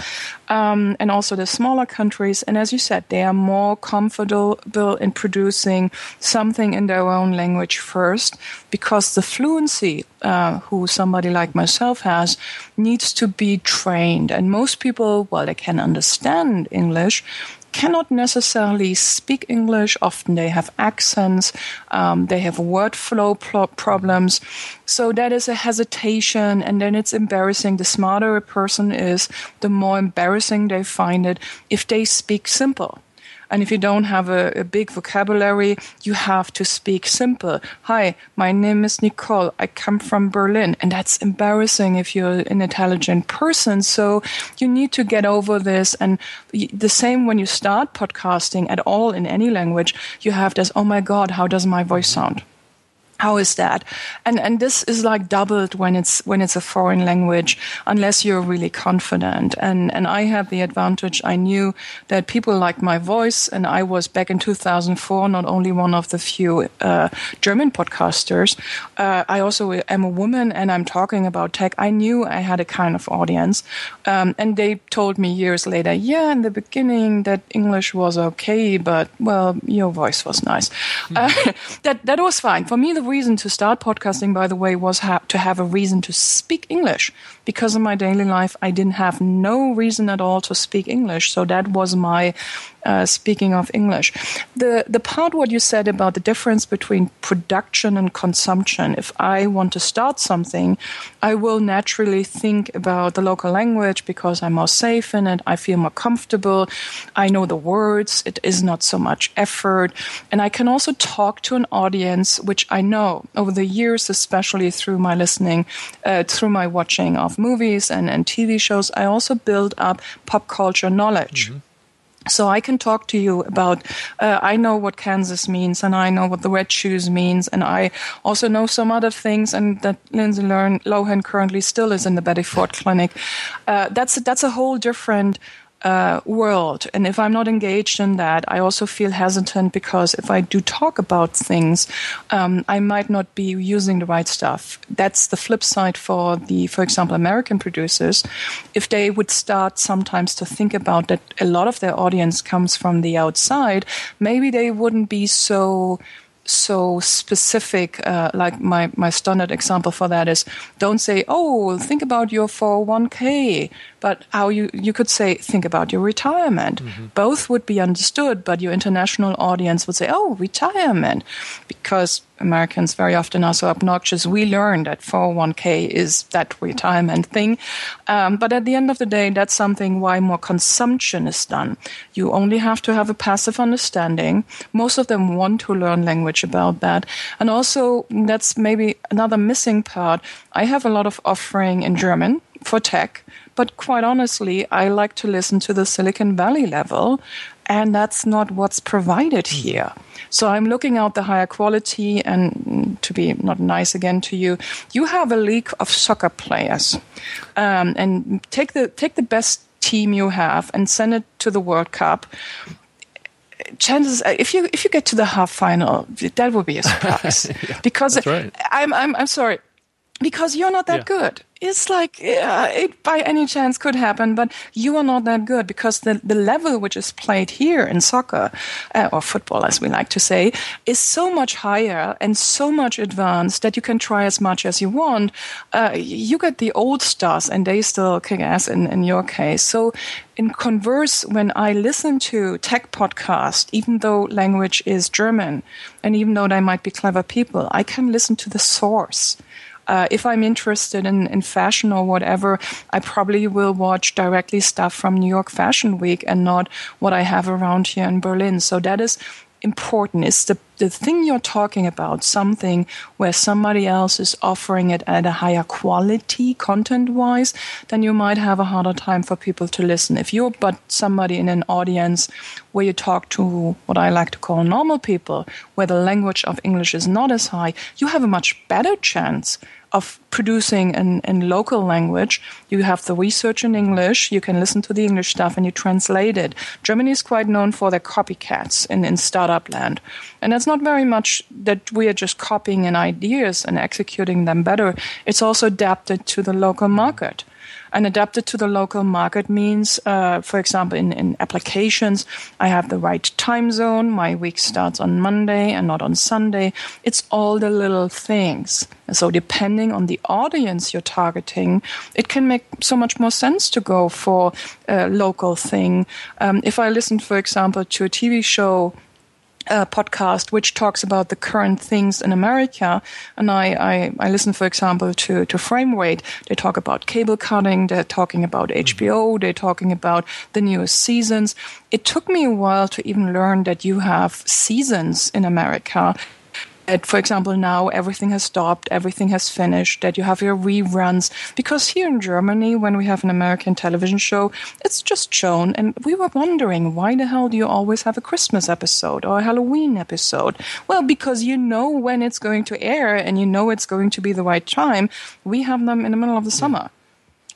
um, and also the smaller countries. And as you said, they are more comfortable in producing something in their own language first because the fluency uh, who somebody like myself has needs to be trained. And most people, well, they can understand English, cannot necessarily speak English. Often they have accents, um, they have word flow pro- problems. So that is a hesitation, and then it's embarrassing. The smarter a person is, the more embarrassing they find it if they speak simple. And if you don't have a, a, big vocabulary, you have to speak simple. Hi, my name is Nicole. I come from Berlin. And that's embarrassing if you're an intelligent person. So you need to get over this. And the same when you start podcasting at all in any language, you have this, oh my God, how does my voice sound? How is that? And and this is like doubled when it's when it's a foreign language unless you're really confident. And and i had the advantage. I knew that people liked my voice and i was back in 2004 not only one of the few uh, german podcasters uh, i also am a woman and i'm talking about tech. I knew i had a kind of audience. Um, and they told me years later yeah in the beginning that english was okay but well your voice was nice. Uh, [laughs] that that was fine. For me the reason to start podcasting, by the way, was ha- to have a reason to speak English. Because in my daily life, I didn't have no reason at all to speak English. So that was my uh, speaking of English. The the part what you said about the difference between production and consumption. If I want to start something, I will naturally think about the local language because I'm more safe in it. I feel more comfortable. I know the words. It is not so much effort, and I can also talk to an audience which I know over the years, especially through my listening, uh, through my watching of movies and, and TV shows. I also build up pop culture knowledge. Mm-hmm. So I can talk to you about, uh, I know what Kansas means and I know what the red shoes means. And I also know some other things and that Lindsay Lohan currently still is in the Betty Ford Clinic. Uh, that's, that's a whole different uh, world. And if I'm not engaged in that, I also feel hesitant because if I do talk about things, um, I might not be using the right stuff. That's the flip side for the, for example, American producers. If they would start sometimes to think about that a lot of their audience comes from the outside, maybe they wouldn't be so so specific. Uh, like my, my standard example for that is don't say, oh, think about your 401k but how you, you could say, think about your retirement. Mm-hmm. Both would be understood, but your international audience would say, oh, retirement. Because Americans very often are so obnoxious. We learn that 401k is that retirement thing. Um, but at the end of the day, that's something why more consumption is done. You only have to have a passive understanding. Most of them want to learn language about that. And also, that's maybe another missing part. I have a lot of offering in German for tech but quite honestly, I like to listen to the Silicon Valley level, and that's not what's provided hmm. here. So I'm looking out the higher quality, and to be not nice again to you, you have a league of soccer players, um, and take the take the best team you have and send it to the World Cup, chances if you if you get to the half final, that would be a [laughs] surprise. Yeah, because right. I'm I'm I'm sorry. Because you're not that Yeah. good. It's like uh, it by any chance could happen, but you are not that good because the, the level which is played here in soccer uh, or football, as we like to say, is so much higher and so much advanced that you can try as much as you want. Uh, you get the old stars, and they still kick ass in, in your case. So, in converse, when I listen to tech podcast, even though language is German, and even though they might be clever people, I can listen to the source. Uh, if I'm interested in, in fashion or whatever, I probably will watch directly stuff from New York Fashion Week and not what I have around here in Berlin. So that is important. It's the, the thing you're talking about, something where somebody else is offering it at a higher quality content wise, then you might have a harder time for people to listen. If you're but somebody in an audience where you talk to what I like to call normal people, where the language of English is not as high, you have a much better chance of producing in, in local language. You have the research in English, you can listen to the English stuff and you translate it. Germany is quite known for their copycats in, in startup land. And that's not very much that we are just copying in ideas and executing them better. It's also adapted to the local market. And adapted to the local market means, uh, for example, in, in applications, I have the right time zone. My week starts on Monday and not on Sunday. It's all the little things. So, depending on the audience you're targeting, it can make so much more sense to go for a local thing. Um, if I listen, for example, to a TV show uh, podcast which talks about the current things in America. And I, I, I listen, for example, to, to Frame Rate. They talk about cable cutting, they're talking about HBO, they're talking about the newest seasons. It took me a while to even learn that you have seasons in America that, for example, now everything has stopped, everything has finished, that you have your reruns. Because here in Germany, when we have an American television show, it's just shown. And we were wondering, why the hell do you always have a Christmas episode or a Halloween episode? Well, because you know when it's going to air and you know it's going to be the right time. We have them in the middle of the hmm. summer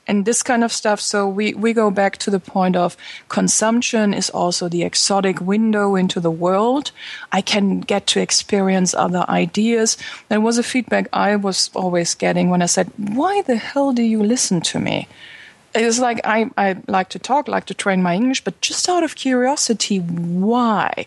and this kind of stuff. So we, we go back to the point of consumption is also the exotic window into the world. I can get to experience other ideas. That was a feedback I was always getting when I said, why the hell do you listen to me? It's like I, I like to talk, like to train my English, but just out of curiosity, why?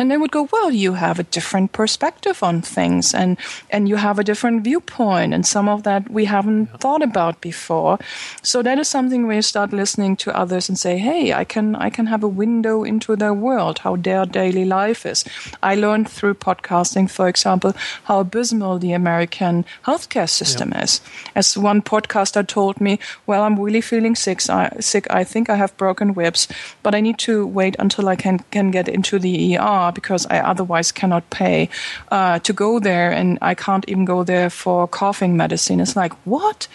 And they would go, "Well, you have a different perspective on things, and and you have a different viewpoint, and some of that we haven't yeah. thought about before." So that is something where you start listening to others and say, "Hey, I can I can have a window into their world, how their daily life is." I learned through podcasting, for example, how abysmal the American healthcare system yeah. is. As one podcaster told me, "Well, I'm really feeling sick. I, sick. I think I have broken ribs, but I need to wait until I can can get into the ER." Because I otherwise cannot pay uh, to go there, and I can't even go there for coughing medicine. It's like what?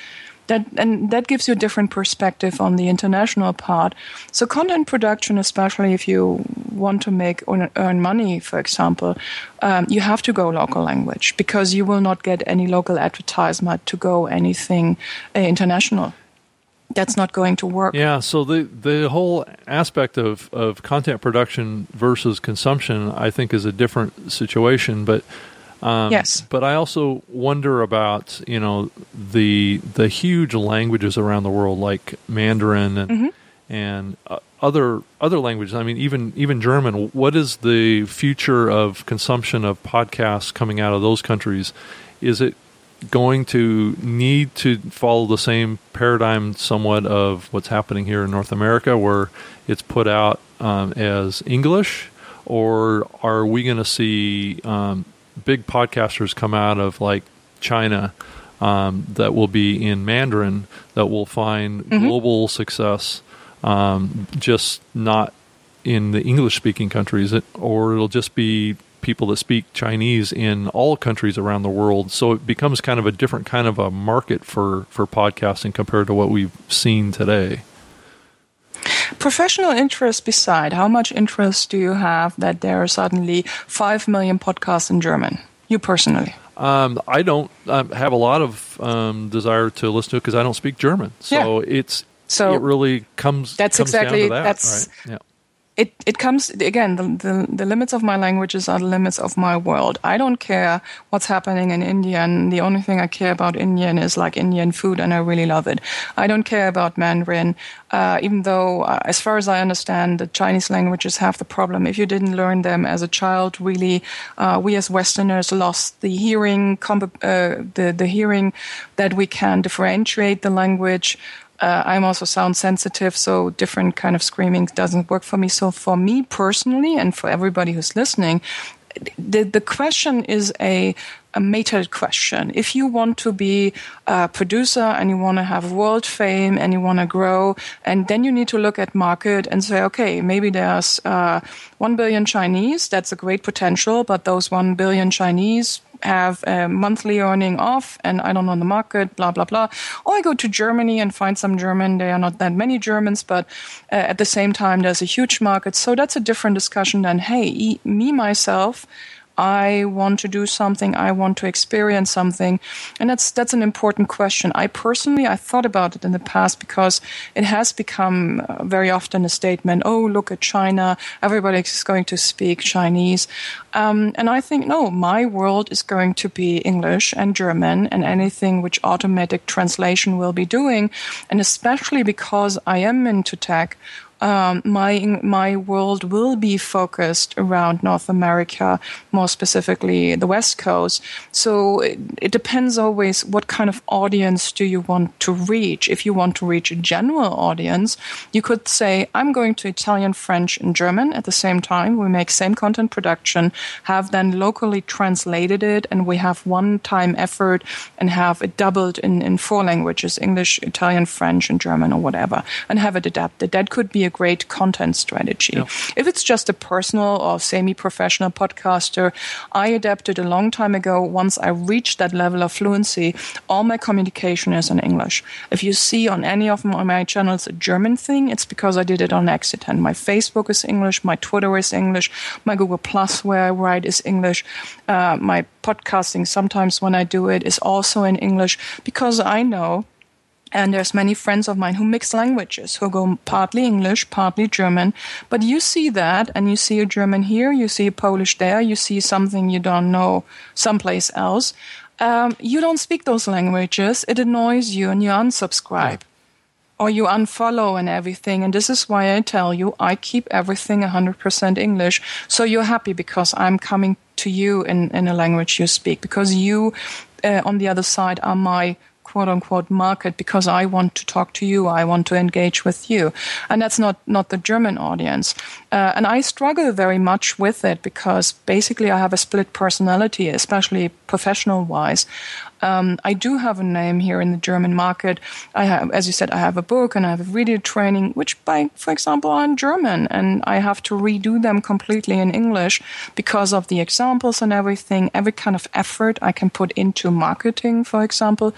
That and that gives you a different perspective on the international part. So content production, especially if you want to make or earn money, for example, um, you have to go local language because you will not get any local advertisement to go anything uh, international that's not going to work. Yeah, so the the whole aspect of, of content production versus consumption, I think, is a different situation. But um, yes, but I also wonder about you know the the huge languages around the world like Mandarin and mm-hmm. and uh, other other languages. I mean, even even German. What is the future of consumption of podcasts coming out of those countries? Is it going to need to follow the same paradigm somewhat of what's happening here in North America, where it's put out um, as English, or are we going to see um, big podcasters come out of like China um, that will be in Mandarin that will find mm-hmm. global success, um, just not in the English speaking countries, or it'll just be people that speak Chinese in all countries around the world. So it becomes kind of a different kind of a market for, for podcasting compared to what we've seen today. Professional interest beside, how much interest do you have that there are suddenly 5 million podcasts in German? You personally? Um, I don't um, have a lot of um, desire to listen to it because I don't speak German. So yeah. it's So it really comes. That's comes exactly that, that's right? yeah it, it comes again the, the, the limits of my languages are the limits of my world. I don't care what's happening in india and the only thing i care about indian is like indian food and i really love it. I don't care about mandarin uh, even though uh, as far as i understand the chinese languages have the problem. If you didn't learn them as a child really uh, we as westerners lost the hearing comp- uh, the, the hearing that we can differentiate the language uh, I'm also sound sensitive, so different kind of screaming doesn't work for me. So for me personally, and for everybody who's listening, the the question is a a meta question. If you want to be a producer and you want to have world fame and you want to grow, and then you need to look at market and say, okay, maybe there's uh, one billion Chinese. That's a great potential, but those one billion Chinese have a monthly earning off and I don't know the market, blah, blah, blah. Or I go to Germany and find some German. There are not that many Germans, but uh, at the same time, there's a huge market. So that's a different discussion than, hey, me, myself, I want to do something, I want to experience something. And that's that's an important question. I personally I thought about it in the past because it has become uh, very often a statement, oh, look at China, everybody is going to speak Chinese. Um, and I think no, my world is going to be English and German and anything which automatic translation will be doing. And especially because I am into tech, um, my my world will be focused around North America, more specifically the West Coast. So it, it, depends always what kind of audience do you want to reach. If you want to reach a general audience, you could say, "I'm going to Italian, French, and German at the same time. We make same content production, have then locally translated it, and we have one time effort and have it doubled in in four languages: English, Italian, French, and German, or whatever, and have it adapted. That could be a great content strategy. Yeah. If it's just a personal or semi professional podcaster, I adapted a long time ago. Once I reached that level of fluency, all my communication is in English. If you see on any of my channels a German thing, it's because I did it on accident. My Facebook is English, my Twitter is English, my Google Plus where I write is English, uh, my podcasting sometimes when I do it is also in English because I know and there's many friends of mine who mix languages, who go partly English, partly German. But you see that, and you see a German here, you see a Polish there, you see something you don't know someplace else. Um, you don't speak those languages. It annoys you, and you unsubscribe. Yeah. Or you unfollow and everything. And this is why I tell you, I keep everything 100% English. So you're happy because I'm coming to you in, in a language you speak, because you, uh, on the other side, are my quote unquote market because I want to talk to you, I want to engage with you. And that's not, not the German audience. Uh, and I struggle very much with it because basically I have a split personality, especially professional wise. Um, I do have a name here in the German market. I have, as you said, I have a book and I have a video training, which by, for example, are in German and I have to redo them completely in English because of the examples and everything, every kind of effort I can put into marketing, for example.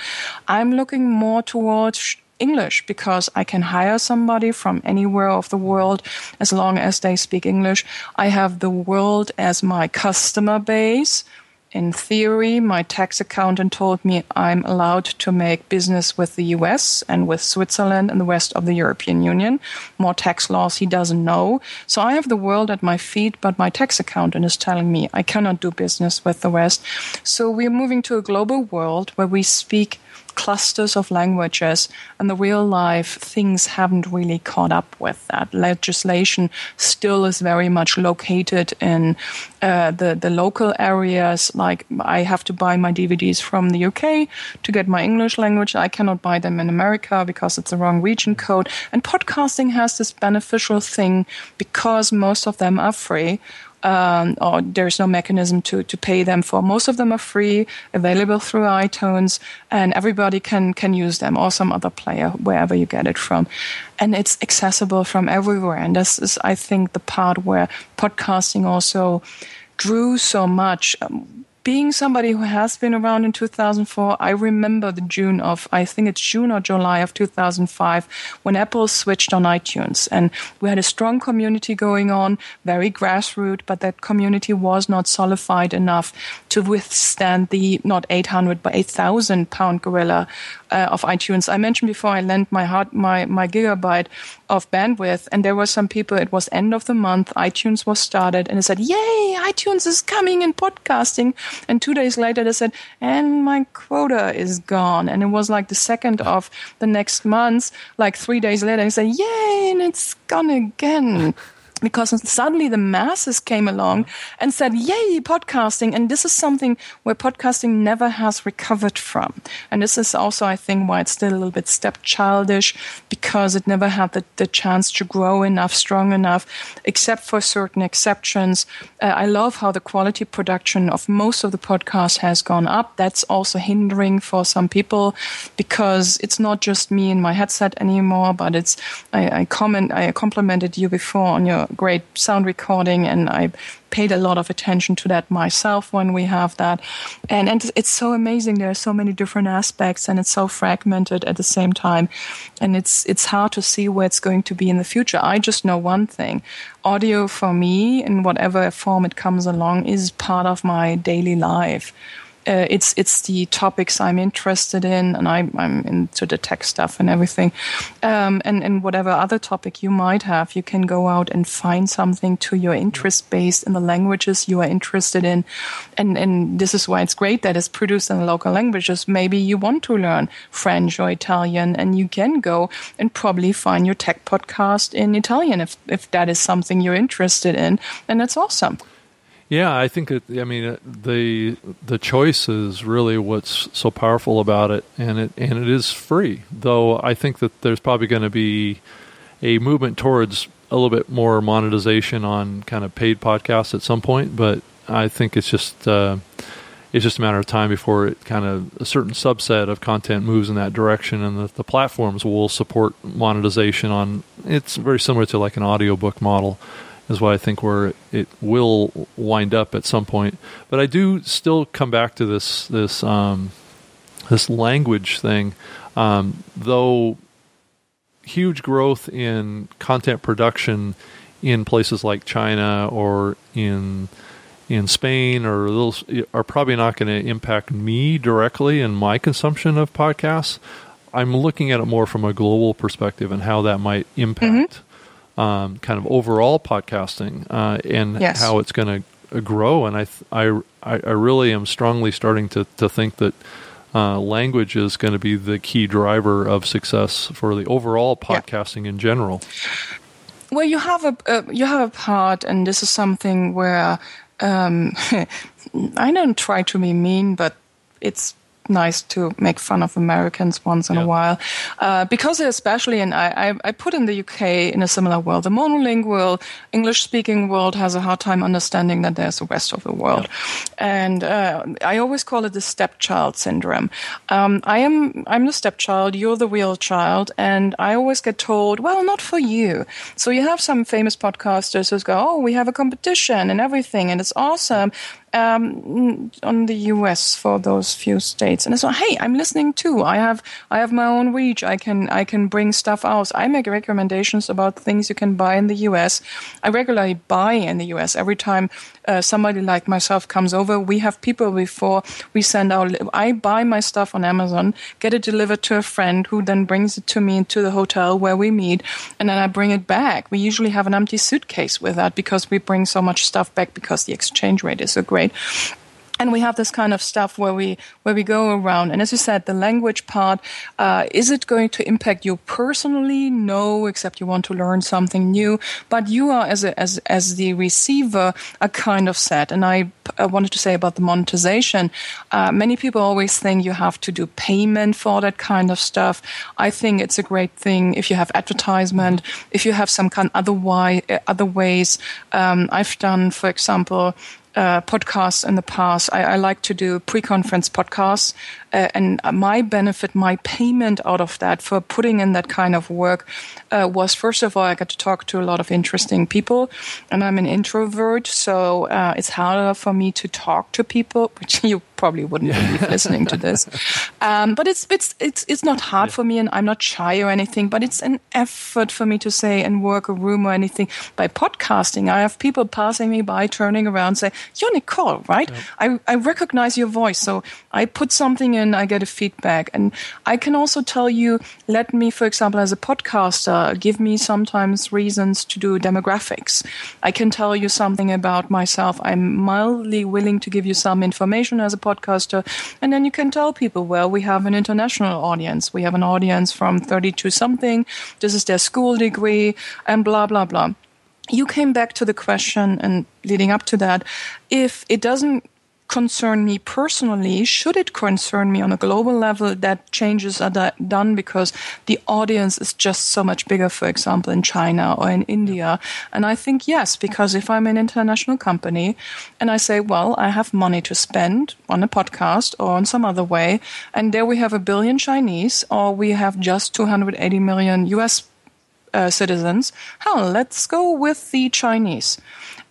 I'm looking more towards English because I can hire somebody from anywhere of the world as long as they speak English. I have the world as my customer base in theory, my tax accountant told me I'm allowed to make business with the US and with Switzerland and the rest of the European Union. More tax laws he doesn't know. So I have the world at my feet, but my tax accountant is telling me I cannot do business with the West. So we're moving to a global world where we speak clusters of languages, and the real life things haven't really caught up with that. Legislation still is very much located in uh, the the local areas. Like I have to buy my DVDs from the UK to get my English language. I cannot buy them in America because it's the wrong region code. And podcasting has this beneficial thing because most of them are free um, or there's no mechanism to, to pay them for. Most of them are free, available through iTunes, and everybody can, can use them or some other player, wherever you get it from. And it's accessible from everywhere. And this is, I think, the part where podcasting also drew so much. Um, being somebody who has been around in 2004, I remember the June of, I think it's June or July of 2005, when Apple switched on iTunes. And we had a strong community going on, very grassroots, but that community was not solidified enough to withstand the not 800 but 8,000 pound gorilla uh, of iTunes. I mentioned before I lent my hard, my my gigabyte of bandwidth, and there were some people. It was end of the month. iTunes was started, and it said, "Yay, iTunes is coming in podcasting." And two days later, they said, "And my quota is gone." And it was like the second of the next month. Like three days later, they said, "Yay, and it's gone again." [laughs] because suddenly the masses came along and said, Yay, podcasting. And this is something where podcasting never has recovered from. And this is also, I think, why it's still a little bit stepchildish because it never had the, the chance to grow enough, strong enough, except for certain exceptions. Uh, I love how the quality production of most of the podcasts has gone up. That's also hindering for some people because it's not just me in my headset anymore, but it's, I, I comment, I complimented you before on your great sound recording, and I paid a lot of attention to that myself when we have that. And, and it's so amazing. There are so many different aspects, and it's so fragmented at the same time. And it's it's hard to see where it's going to be in the future. I just know one thing: audio for me, in whatever form it comes along, is part of my daily life uh, it's it's the topics I'm interested in, and I, I'm into the tech stuff and everything. Um, and and whatever other topic you might have, you can go out and find something to your interest based in the languages you are interested in. And and this is why it's great that it's produced in local languages. Maybe you want to learn French or Italian, and you can go and probably find your tech podcast in Italian if if that is something you're interested in, and that's awesome. Yeah, I think that I mean the the choice is really what's so powerful about it, and it and it is free. Though I think that there's probably going to be a movement towards a little bit more monetization on kind of paid podcasts at some point, but I think it's just uh, it's just a matter of time before it kind of a certain subset of content moves in that direction, and the, the platforms will support monetization on. It's very similar to like an audiobook model is what I think where it will wind up at some point. But I do still come back to this this um, this language thing, um, though. Huge growth in content production in places like China or in in Spain or those are probably not going to impact me directly in my consumption of podcasts. I'm looking at it more from a global perspective and how that might impact mm-hmm um, kind of overall podcasting uh, and yes. how it's going to uh, grow. And I, th- I, I really am strongly starting to, to think that uh, language is going to be the key driver of success for the overall podcasting yeah. in general. Well, you have a uh, you have a part, and this is something where um, [laughs] I don't try to be mean, but it's nice to make fun of Americans once in yeah. a while, uh, because especially, and I, I, I, put in the UK in a similar world, the monolingual English-speaking world has a hard time understanding that there's the rest of the world, yeah. and uh, I always call it the stepchild syndrome. Um, I am I'm the stepchild, you're the real child, and I always get told, well, not for you. So you have some famous podcasters who go, oh, we have a competition and everything, and it's awesome um, on the US for those few states. And thought, hey, I'm listening too. I have I have my own reach. I can I can bring stuff out. I make recommendations about things you can buy in the US. I regularly buy in the US every time uh, somebody like myself comes over. We have people before we send out. I buy my stuff on Amazon, get it delivered to a friend who then brings it to me into the hotel where we meet, and then I bring it back. We usually have an empty suitcase with that because we bring so much stuff back because the exchange rate is so great right? and we have this kind of stuff where we where we go around. And as you said the language part uh, is it going to impact you personally? No except you want to learn something new. But you are as a, as as the receiver a kind of set. And i, I wanted to say about the monetization uh, many people always think you have to do payment for that kind of stuff. I think it's a great thing if you have advertisement if you have some kind other why other ways. Um, i've done for example uh, podcasts in the past. I, I like to do pre-conference podcasts, uh, and my benefit, my payment out of that for putting in that kind of work uh, was first of all I got to talk to a lot of interesting people, and I'm an introvert, so uh, it's harder for me to talk to people, which [laughs] you probably wouldn't be listening to this. [laughs] Um, but it's it's it's it's not hard yeah. for me, and I'm not shy or anything. But it's an effort for me to say and work a room or anything. By podcasting, I have people passing me by, turning around, say, "You're Nicole, right? I I recognize your voice." So I put something in, I get a feedback, and I can also tell you, let me, for example, as a podcaster, give me sometimes reasons to do demographics. I can tell you something about myself. I'm mildly willing to give you some information as a podcaster. And then you can tell people, well, we have an international audience. We have an audience from 32 something. This is their school degree and blah, blah, blah. You came back to the question and leading up to that, if it doesn't concern me personally, should it concern me on a global level that changes are done because the audience is just so much bigger, for example, in China or in India? And I think yes, because if I'm an international company and I say, well, I have money to spend on a podcast or on some other way, and there we have a billion Chinese or we have just 280 million US uh, citizens, hell, let's go with the Chinese.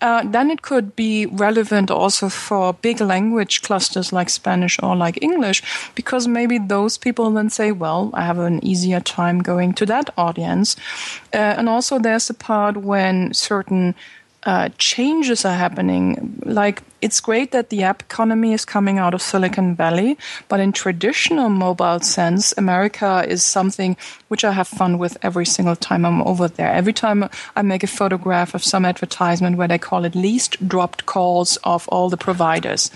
Uh, then it could be relevant also for big language clusters like Spanish or like English, because maybe those people then say, well, I have an easier time going to that audience. Uh, and also, there's a part when certain uh, changes are happening. Like, it's great that the app economy is coming out of Silicon Valley, but in traditional mobile sense, America is something which I have fun with every single time I'm over there. Every time I make a photograph of some advertisement where they call it least dropped calls of all the providers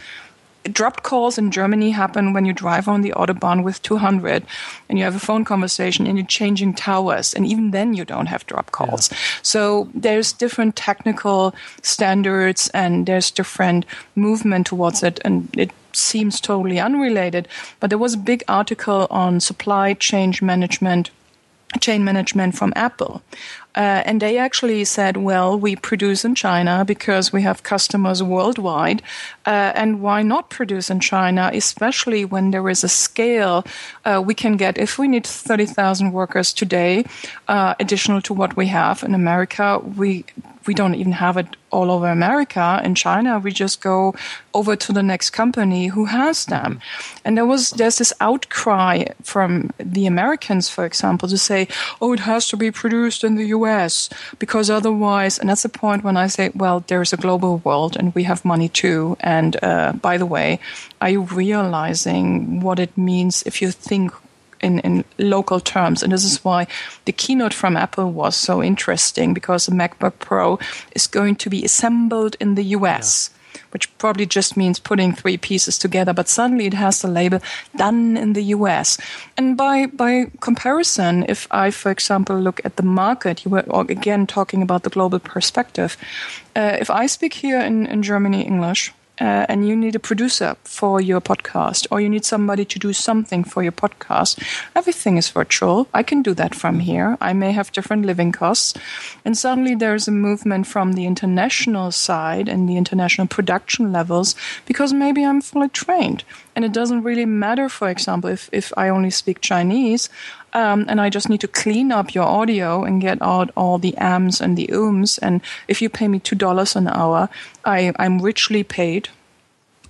dropped calls in Germany happen when you drive on the Autobahn with 200 and you have a phone conversation and you're changing towers. And even then you don't have drop calls. Yeah. So there's different technical standards and there's different movement towards it. And it seems totally unrelated. But there was a big article on supply chain management chain management from Apple. Uh, and they actually said, well, we produce in China because we have customers worldwide. Uh, and why not produce in China, especially when there is a scale uh, we can get? If we need 30,000 workers today, uh, additional to what we have in America, we we don't even have it all over America. In China, we just go over to the next company who has them. And there was there's this outcry from the Americans, for example, to say, "Oh, it has to be produced in the U.S. because otherwise." And that's the point when I say, "Well, there's a global world, and we have money too." And uh, by the way, are you realizing what it means if you think in, in local terms. And this is why the keynote from Apple was so interesting because the MacBook Pro is going to be assembled in the US. Yeah which probably just means putting three pieces together, but suddenly it has the label done in the US. And by, by comparison, if I, for example, look at the market, you were again talking about the global perspective. Uh, if I speak here in, in Germany English, uh, and you need a producer for your podcast, or you need somebody to do something for your podcast, everything is virtual. I can do that from here. I may have different living costs. And suddenly there's a movement from the international side and the international production levels because maybe I'm fully trained. And it doesn't really matter, for example, if, if I only speak Chinese. Um, and I just need to clean up your audio and get out all the ams and the ooms. And if you pay me two dollars an hour, I, I'm richly paid.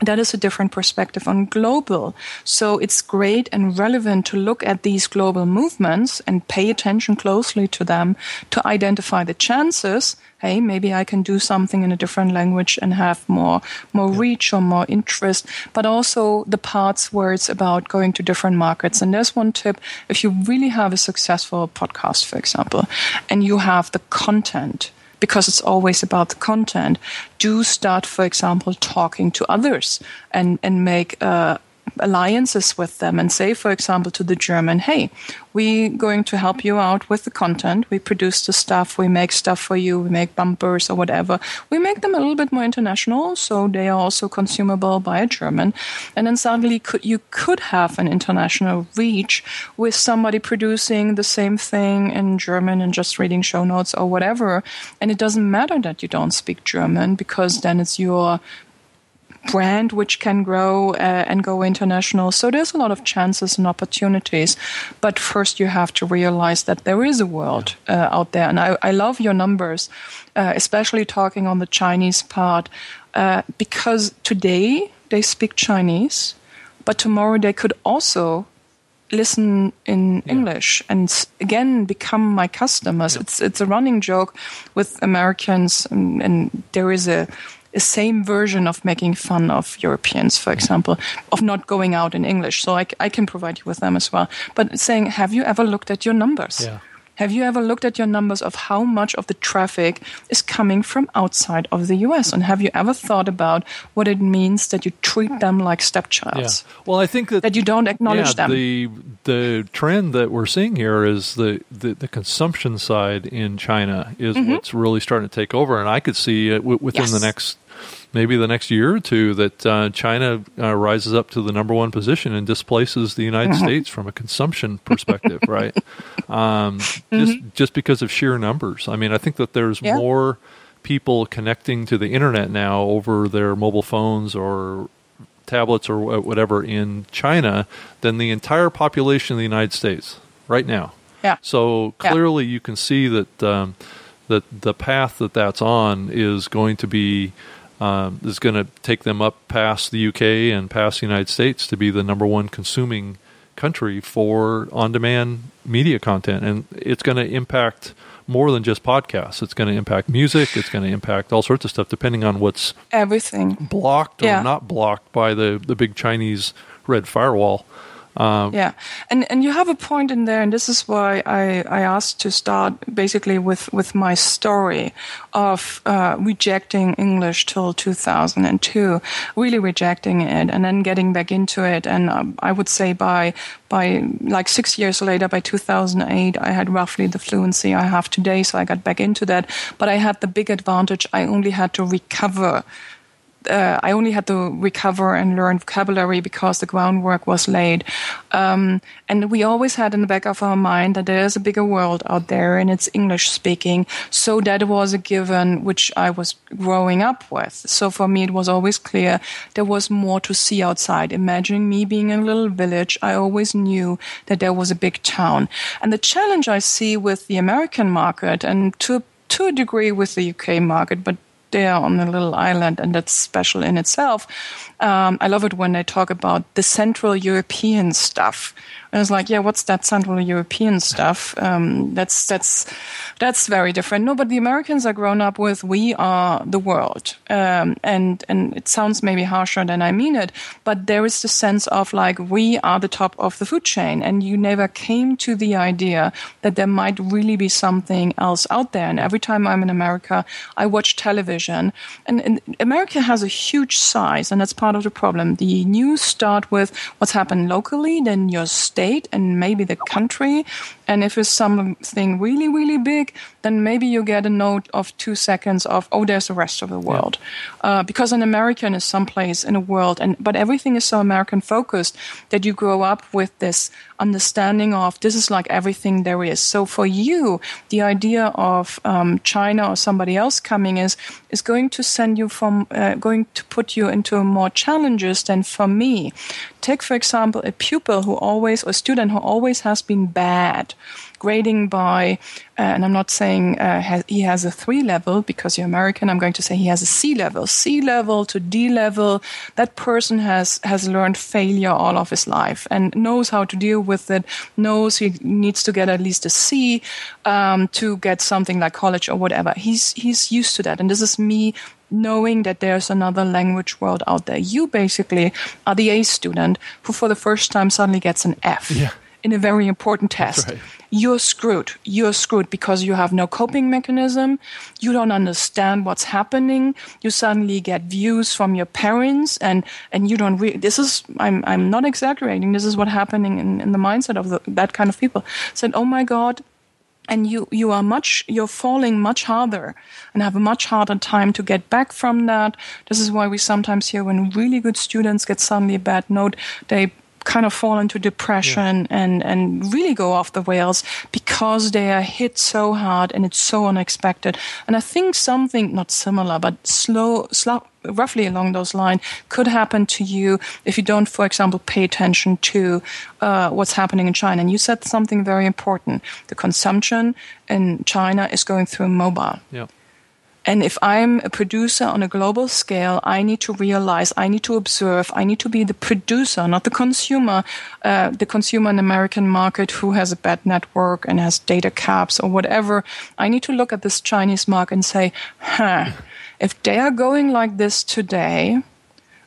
That is a different perspective on global. So it's great and relevant to look at these global movements and pay attention closely to them to identify the chances hey, maybe I can do something in a different language and have more more yeah. reach or more interest, but also the parts where it's about going to different markets. And there's one tip: if you really have a successful podcast, for example, and you have the content because it's always about the content. Do start, for example, talking to others and and make uh, alliances with them and say, for example, to the German, hey, we're going to help you out with the content. We produce the stuff, we make stuff for you, we make bumpers or whatever. We make them a little bit more international, so they are also consumable by a German. And then suddenly could, you could have an international reach with somebody producing the same thing in German and just reading show notes or whatever. And it doesn't matter that you don't speak German because then it's your brand which can grow uh, and go international. So there's a lot of chances and opportunities. But first, you have to realize that there is a world uh, out there. And I, I love your numbers, uh, especially talking on the Chinese part, uh, because today they speak Chinese, but tomorrow they could also listen in yeah. English and again become my customers. Yeah. It's it's a running joke with Americans, and, and there is a a same version of making fun of Europeans, for example, of not going out in English. So I, I can provide you with them as well. But saying, have you ever looked at your numbers? Yeah. Have you ever looked at your numbers of how much of the traffic is coming from outside of the US? And have you ever thought about what it means that you treat them like stepchilds? Yeah. Well, I think that, that you don't acknowledge yeah, them. The, the trend that we're seeing here is the, the, the consumption side in China is mm-hmm. what's really starting to take over. And I could see it w- within yes. the next maybe the next year or two that uh, China uh, rises up to the number one position and displaces the United mm-hmm. States from a consumption perspective, [laughs] right? Um, mm-hmm. Just just because of sheer numbers. I mean, I think that there's yeah. more people connecting to the internet now over their mobile phones or tablets or whatever in China than the entire population of the United States right now. Yeah. So clearly, yeah. you can see that um, that the path that that's on is going to be um, is going to take them up past the UK and past the United States to be the number one consuming country for on-demand media content, and it's going to impact more than just podcasts. It's going to impact music. It's going to impact all sorts of stuff, depending on what's everything blocked or yeah. not blocked by the the big Chinese red firewall. Um, yeah, and and you have a point in there, and this is why I, I asked to start basically with with my story of uh, rejecting English till 2002, really rejecting it, and then getting back into it. And um, I would say by by like six years later, by 2008, I had roughly the fluency I have today, so I got back into that. But I had the big advantage; I only had to recover uh, I only had to recover and learn vocabulary because the groundwork was laid. Um, and we always had in the back of our mind that there's a bigger world out there and it's English speaking. So that was a given which I was growing up with. So for me, it was always clear there was more to see outside. Imagining me being in a little village, I always knew that there was a big town. And the challenge I see with the American market and to to a degree with the UK market, but there on a little island, and that's special in itself. Um, I love it when they talk about the Central European stuff. And it's like, yeah, what's that Central European stuff? Um, that's that's that's very different. No, but the Americans are grown up with "we are the world," um, and and it sounds maybe harsher than I mean it, but there is the sense of like we are the top of the food chain, and you never came to the idea that there might really be something else out there. And every time I'm in America, I watch television, and, and America has a huge size, and that's part of the problem. The news start with what's happened locally, then your state state and maybe the country. And if it's something really, really big, then maybe you get a note of two seconds of, oh, there's the rest of the world. Yeah. Uh, because an American is someplace in the world, and but everything is so American focused that you grow up with this understanding of this is like everything there is. So for you, the idea of um, China or somebody else coming is is going to send you from uh, going to put you into more challenges than for me. Take for example a pupil who always or a student who always has been bad grading by, uh, and I'm not saying uh, has, he has a three level because you're American. I'm going to say he has a C level, C level to D level. That person has has learned failure all of his life and knows how to deal with it. Knows he needs to get at least a C um, to get something like college or whatever. He's he's used to that, and this is me knowing that there's another language world out there. You basically are the A student who, for the first time, suddenly gets an F. Yeah in a very important test. Right. You're screwed. You're screwed because you have no coping mechanism. You don't understand what's happening. You suddenly get views from your parents and, and you don't re- this is, I'm, I'm not exaggerating. This is what's happening in, in the mindset of the, that kind of people. Said, oh my God, and you you are much you're falling much harder and have a much harder time to get back from that this is why we sometimes hear when really good students get suddenly a bad note they kind of fall into depression yeah. and, and really go off the rails because they are hit so hard and it's so unexpected. And I think something not similar, but slow, slow roughly along those lines could happen to you if you don't, for example, pay attention to uh, what's happening in China. And you said something very important. The consumption in China is going through mobile. Yeah. And if I'm a producer on a global scale, I need to realize, I need to observe, I need to be the producer, not the consumer, uh, the consumer in the American market who has a bad network and has data caps or whatever. I need to look at this Chinese market and say, huh, if they are going like this today,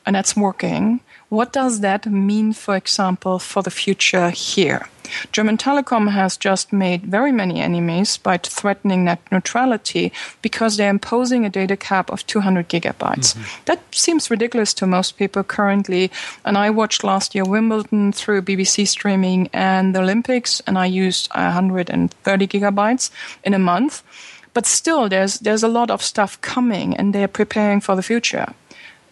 and that's working, what does that mean, for example, for the future here? German Telecom has just made very many enemies by threatening net neutrality because they're imposing a data cap of 200 gigabytes. Mm-hmm. That seems ridiculous to most people currently. And I watched last year Wimbledon through BBC streaming and the Olympics, and I used 130 gigabytes in a month. But still, there's there's a lot of stuff coming, and they're preparing for the future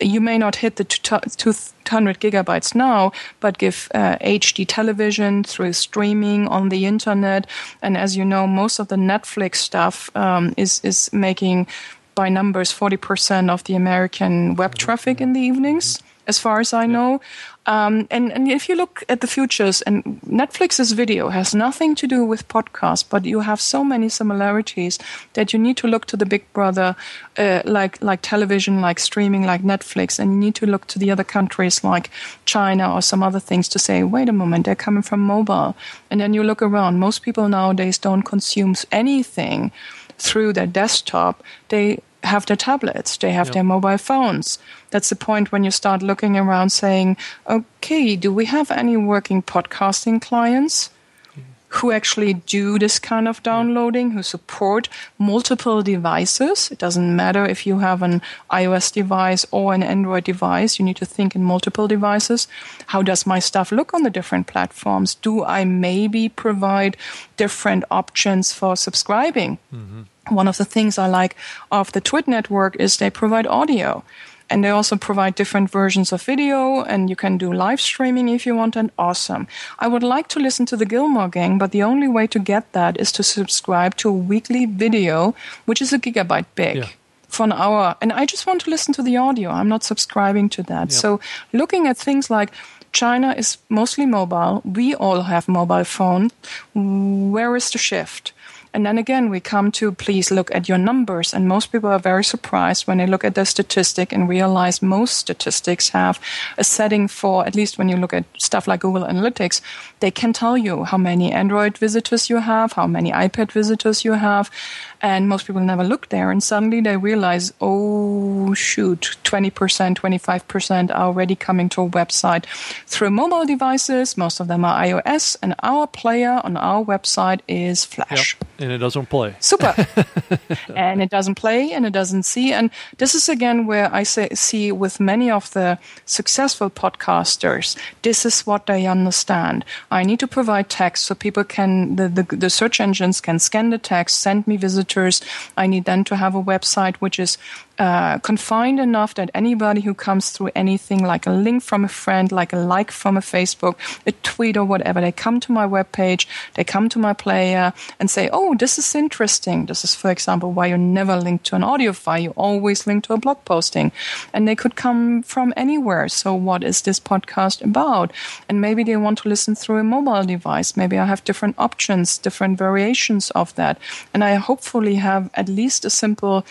you may not hit the 200 gigabytes now, but give uh, HD television through streaming on the internet. And as you know, most of the Netflix stuff um, is is making by numbers 40% of the American web traffic in the evenings, as far as I know. Um, and, and if you look at the futures, and Netflix's video has nothing to do with podcasts, but you have so many similarities that you need to look to the big brother, uh, like like television, like streaming, like Netflix, and you need to look to the other countries like China or some other things to say, wait a moment, they're coming from mobile. And then you look around. Most people nowadays don't consume anything through their desktop. They have their tablets, they have yep. their mobile phones. That's the point when you start looking around saying, okay, do we have any working podcasting clients? Who actually do this kind of downloading, who support multiple devices. It doesn't matter if you have an iOS device or an Android device, you need to think in multiple devices. How does my stuff look on the different platforms? Do I maybe provide different options for subscribing? Mm-hmm one of the things I like of the TWiT network is they provide audio. And they also provide different versions of video, and you can do live streaming if you want, and awesome. I would like to listen to the Gilmore Gang, but the only way to get that is to subscribe to a weekly video, which is a gigabyte big. Yeah for an hour and I just want to listen to the audio. I'm not subscribing to that. Yep. So looking at things like China is mostly mobile. We all have mobile phone. Where is the shift? And then again, we come to please look at your numbers. And most people are very surprised when they look at the statistic and realize most statistics have a setting for, at least when you look at stuff like Google Analytics, they can tell you how many Android visitors you have, how many iPad visitors you have. And most people never look there. And suddenly they realize, oh, shoot, 20%, 25% are already coming to a website through mobile devices. Most of them are iOS. And our player on our website is Flash. Yep. And it doesn't play. Super. [laughs] and it doesn't play and it doesn't see. And this is again where I say, see with many of the successful podcasters, this is what they understand. I need to provide text so people can, the, the, the search engines can scan the text, send me visitors. I need then to have a website which is uh, confined enough that anybody who comes through anything like a link from a friend, like a like from a Facebook, a tweet or whatever, they come to my webpage, they come to my player and say, oh, this is interesting. This is, for example, why you never link to an audio file. You always link to a blog posting. And they could come from anywhere. So what is this podcast about? And maybe they want to listen through a mobile device. Maybe I have different options, different variations of that. And I hopefully have at least a simple,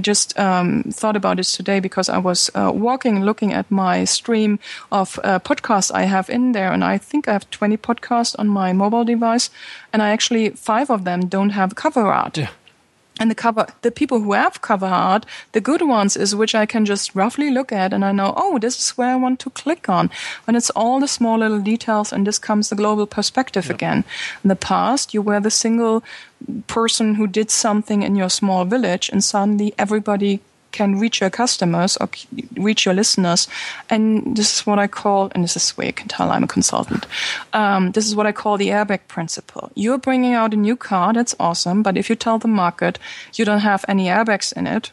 just, um, um, thought about it today because I was uh, walking looking at my stream of uh, podcasts I have in there, and I think I have 20 podcasts on my mobile device, and I actually five of them don't have cover art. Yeah and the cover the people who have cover art the good ones is which i can just roughly look at and i know oh this is where i want to click on and it's all the small little details and this comes the global perspective yep. again in the past you were the single person who did something in your small village and suddenly everybody can reach your customers or reach your listeners. And this is what I call, and this is where you can tell I'm a consultant. Um, this is what I call the airbag principle. You're bringing out a new car, that's awesome. But if you tell the market you don't have any airbags in it,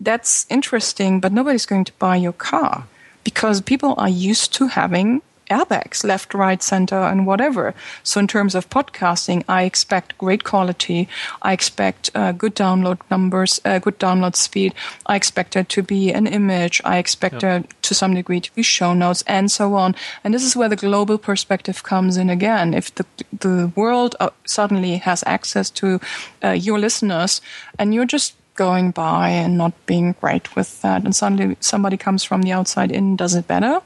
that's interesting, but nobody's going to buy your car because people are used to having airbags, left, right, center, and whatever. So in terms of podcasting, I expect great quality. I expect uh, good download numbers, uh, good download speed. I expect there to be an image. I expect yep. there to some degree to be show notes and so on. And this is where the global perspective comes in again. If the the world uh, suddenly has access to uh, your listeners and you're just going by and not being great with that. And suddenly somebody comes from the outside in, does it better.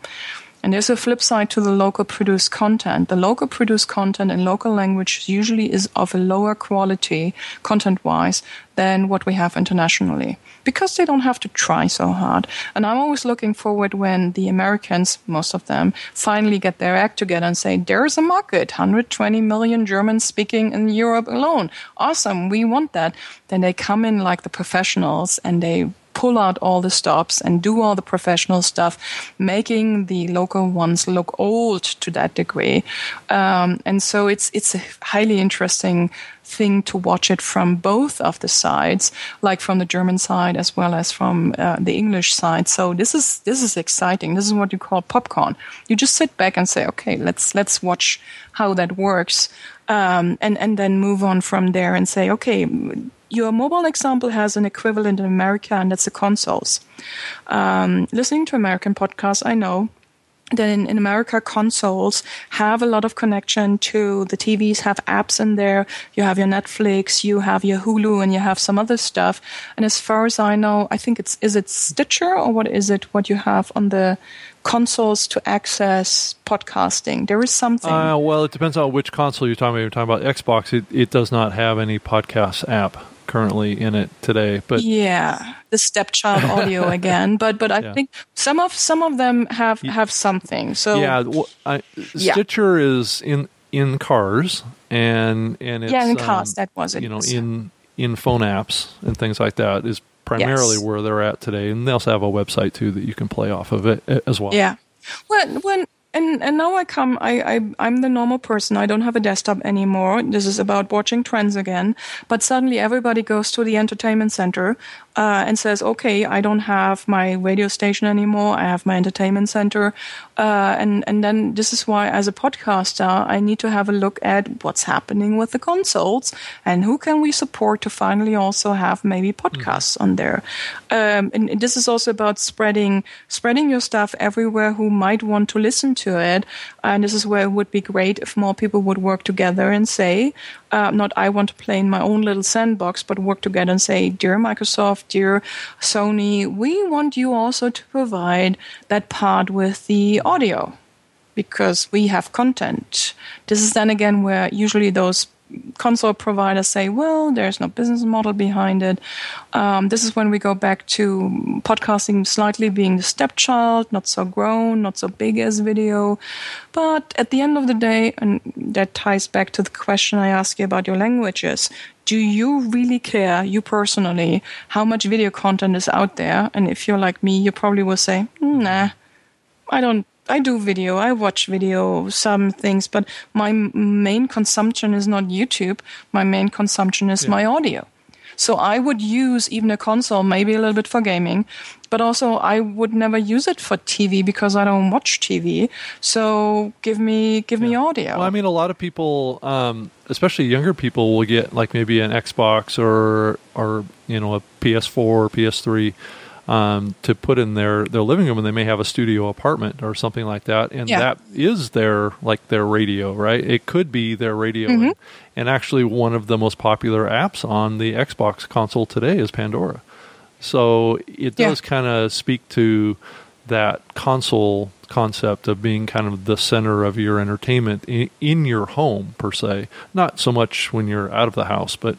And there's a flip side to the local produced content. The local produced content in local language usually is of a lower quality content wise than what we have internationally because they don't have to try so hard. And I'm always looking forward when the Americans, most of them, finally get their act together and say, there's a market, 120 million Germans speaking in Europe alone. Awesome. We want that. Then they come in like the professionals and they pull out all the stops and do all the professional stuff, making the local ones look old to that degree. Um, and so it's it's a highly interesting thing to watch it from both of the sides, like from the German side as well as from uh, the English side. So this is this is exciting. This is what you call popcorn. You just sit back and say, okay, let's let's watch how that works, um, and and then move on from there and say, okay your mobile example has an equivalent in America, and that's the consoles. Um, listening to American podcasts, I know that in, in America, consoles have a lot of connection to the TVs, have apps in there. You have your Netflix, you have your Hulu, and you have some other stuff. And as far as I know, I think it's, is it Stitcher or what is it, what you have on the consoles to access podcasting? There is something. Uh, well, it depends on which console you're talking about. You're talking about Xbox. It, it does not have any podcast app currently in it today. But yeah, the stepchild audio [laughs] again. But but I yeah. think some of some of them have have something. So yeah, well, I, Stitcher yeah. is in in cars and and it's, yeah in cars um, that was it. You know in in phone apps and things like that is primarily yes. where they're at today. And they also have a website too that you can play off of it as well. Yeah. When when and and now I come I, I I'm the normal person. I don't have a desktop anymore. This is about watching trends again. But suddenly everybody goes to the entertainment center uh, and says, "Okay, I don't have my radio station anymore. I have my entertainment center." Uh, and and then this is why, as a podcaster, I need to have a look at what's happening with the consoles and who can we support to finally also have maybe podcasts mm-hmm. on there. Um, and this is also about spreading spreading your stuff everywhere who might want to listen to it. And this is where it would be great if more people would work together and say, uh, not I want to play in my own little sandbox, but work together and say, dear Microsoft, dear Sony, we want you also to provide that part with the audio because we have content. This is then again where usually those console providers say, well, there's no business model behind it. Um, this is when we go back to podcasting slightly being the stepchild, not so grown, not so big as video. But at the end of the day, and that ties back to the question I asked you about your languages. Do you really care, you personally, how much video content is out there? And if you're like me, you probably will say, nah, I don't I do video. I watch video, some things, but my main consumption is not YouTube. My main consumption is yeah. my audio. So I would use even a console, maybe a little bit for gaming, but also I would never use it for TV because I don't watch TV. So give me give yeah. me audio. Well, I mean, a lot of people, um, especially younger people, will get like maybe an Xbox or or you know a PS4 or PS3 um, to put in their, their living room and they may have a studio apartment or something like that and yeah. that is their like their radio right it could be their radio mm-hmm. and, and, actually one of the most popular apps on the xbox console today is pandora so it does yeah. kind of speak to that console concept of being kind of the center of your entertainment in, in your home per se not so much when you're out of the house but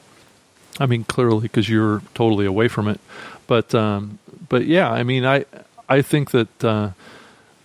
i mean clearly because you're totally away from it but um, but yeah, I mean, I I think that uh,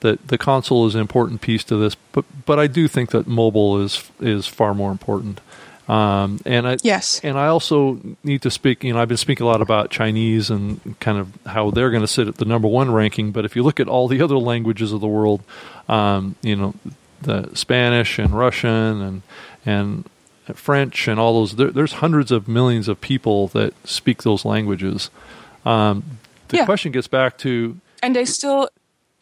that the console is an important piece to this, but but I do think that mobile is is far more important. Um, and I yes, and I also need to speak. You know, I've been speaking a lot about Chinese and kind of how they're going to sit at the number one ranking. But if you look at all the other languages of the world, um, you know, the Spanish and Russian and and French and all those, there, there's hundreds of millions of people that speak those languages. Um, the yeah. question gets back to and they still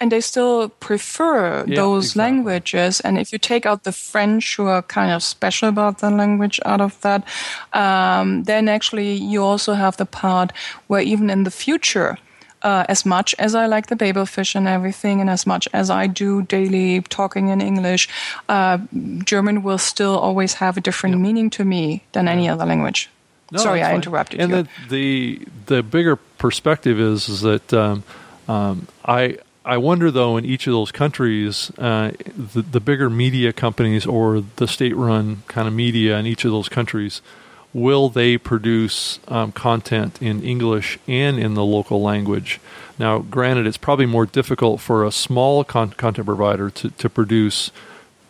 and they still prefer yeah, those exactly. languages. And if you take out the French, who are kind of special about the language out of that, um, then actually you also have the part where even in the future, uh, as much as I like the Babelfish and everything, and as much as I do daily talking in English, uh, German will still always have a different meaning to me than any other language. No, Sorry, I interrupted and you. the, the the bigger perspective is is that um, um, I I wonder though in each of those countries uh, the the bigger media companies or the state run kind of media in each of those countries will they produce um, content in English and in the local language? Now, granted, it's probably more difficult for a small con- content provider to, to produce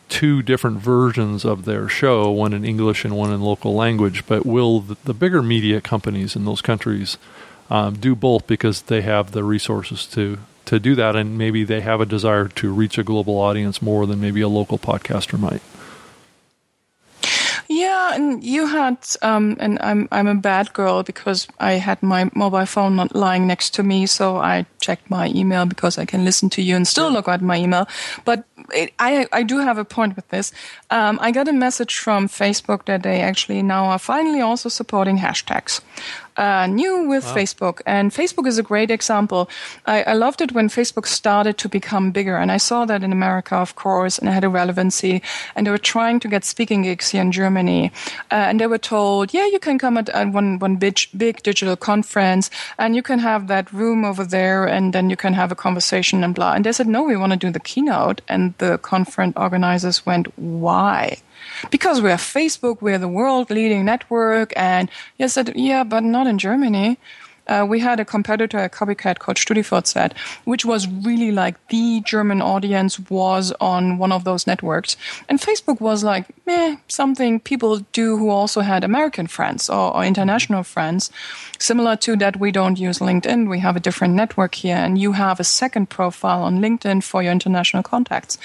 two different versions of their show, one in English and one in local language. But will the, the bigger media companies in those countries um, do both because they have the resources to to do that, and maybe they have a desire to reach a global audience more than maybe a local podcaster might. Yeah, and you had, um, and I'm I'm a bad girl because I had my mobile phone not lying next to me, so I checked my email because I can listen to you and still look at my email. But it, I I do have a point with this. Um, I got a message from Facebook that they actually now are finally also supporting hashtags. Uh, new with Facebook, and Facebook is a great example. I, I loved it when Facebook started to become bigger, and I saw that in America, of course, and it had a relevancy. And they were trying to get speaking gigs here in Germany, uh, and they were told, "Yeah, you can come at, at one one big big digital conference, and you can have that room over there, and then you can have a conversation and blah." And they said, "No, we want to do the keynote," and the conference organizers went, "Why?" Because we are Facebook, we're the world leading network. And he said, yeah, but not in Germany. Uh, we had a competitor, a copycat called StudiVZ, which was really like the German audience was on one of those networks. And Facebook was like, meh, something people do who also had American friends or, or international friends. Similar to that, we don't use LinkedIn. We have a different network here, and you have a second profile on LinkedIn for your international contacts.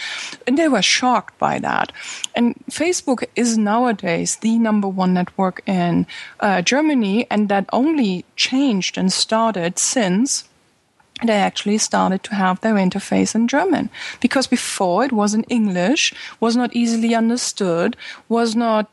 And they were shocked by that. And Facebook is nowadays the number one network in uh, Germany, and that only changed and started since they actually started to have their interface in German. Because before it was in English, was not easily understood, was not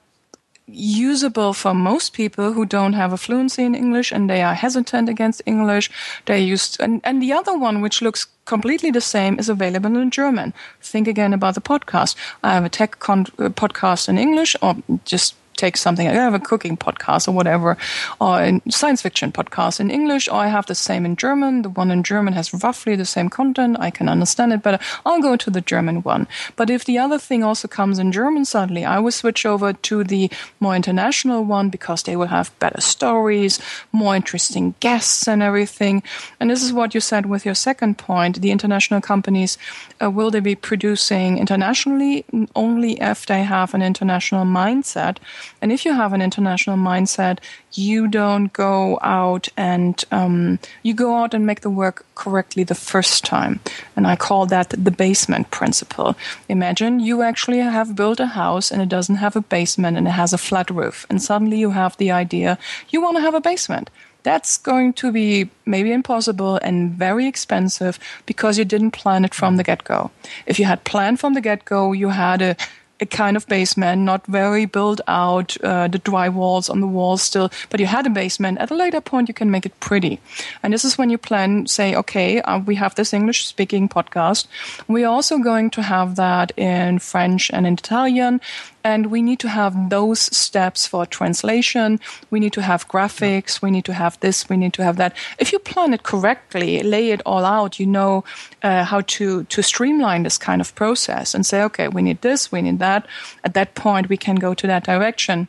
usable for most people who don't have a fluency in English and they are hesitant against English. They used, and, and the other one, which looks completely the same, is available in German. Think again about the podcast. I have a tech con- uh, podcast in English or just take something. I have a cooking podcast or whatever, or a science fiction podcast in English, or I have the same in German. The one in German has roughly the same content. I can understand it better. I'll go to the German one. But if the other thing also comes in German suddenly, I will switch over to the more international one because they will have better stories, more interesting guests and everything. And this is what you said with your second point. The international companies, uh, will they be producing internationally only if they have an international mindset? And if you have an international mindset, you don't go out and um, you go out and make the work correctly the first time. And I call that the basement principle. Imagine you actually have built a house and it doesn't have a basement and it has a flat roof. And suddenly you have the idea you want to have a basement that's going to be maybe impossible and very expensive because you didn't plan it from the get go. If you had planned from the get go, you had a a kind of basement, not very built out, uh, the dry walls on the walls still, but you had a basement. At a later point, you can make it pretty. And this is when you plan, say, okay, uh, we have this English speaking podcast. We're also going to have that in French and in Italian. And we need to have those steps for translation. We need to have graphics. We need to have this. We need to have that. If you plan it correctly, lay it all out, you know uh, how to, to streamline this kind of process and say, okay, we need this, we need that. At that point, we can go to that direction.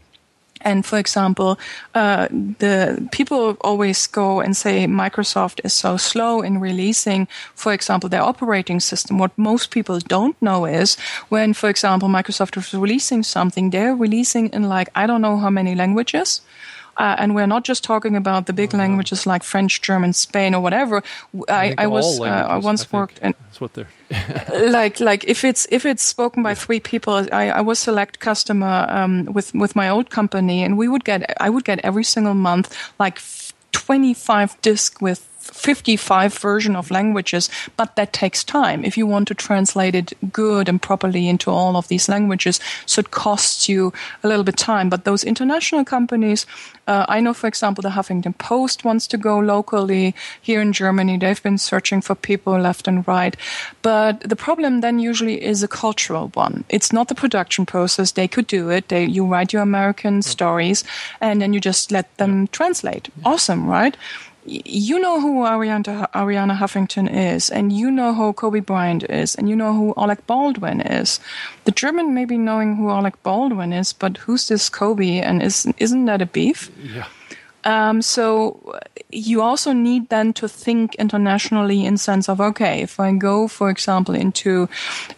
And for example, uh, the people always go and say Microsoft is so slow in releasing, for example, their operating system. What most people don't know is when, for example, Microsoft is releasing something, they're releasing in like I don't know how many languages. Uh, and we're not just talking about the big no. languages like French, German, Spain, or whatever. I, think I was uh, I once think. worked in That's what they're. [laughs] like like if it's if it's spoken by three people i, I was select customer um, with with my old company and we would get i would get every single month like 25 disc with 55 version of languages, but that takes time if you want to translate it good and properly into all of these languages. So it costs you a little bit time. But those international companies, uh, I know, for example, the Huffington Post wants to go locally here in Germany. They've been searching for people left and right. But the problem then usually is a cultural one. It's not the production process. They could do it. They, you write your American stories and then you just let them translate. Awesome, right? You know who Arianna, Arianna Huffington is, and you know who Kobe Bryant is, and you know who Alec Baldwin is. The German may be knowing who Alec Baldwin is, but who's this Kobe, and is, isn't that a beef? Yeah. Um, so you also need then to think internationally in sense of okay, if I go, for example, into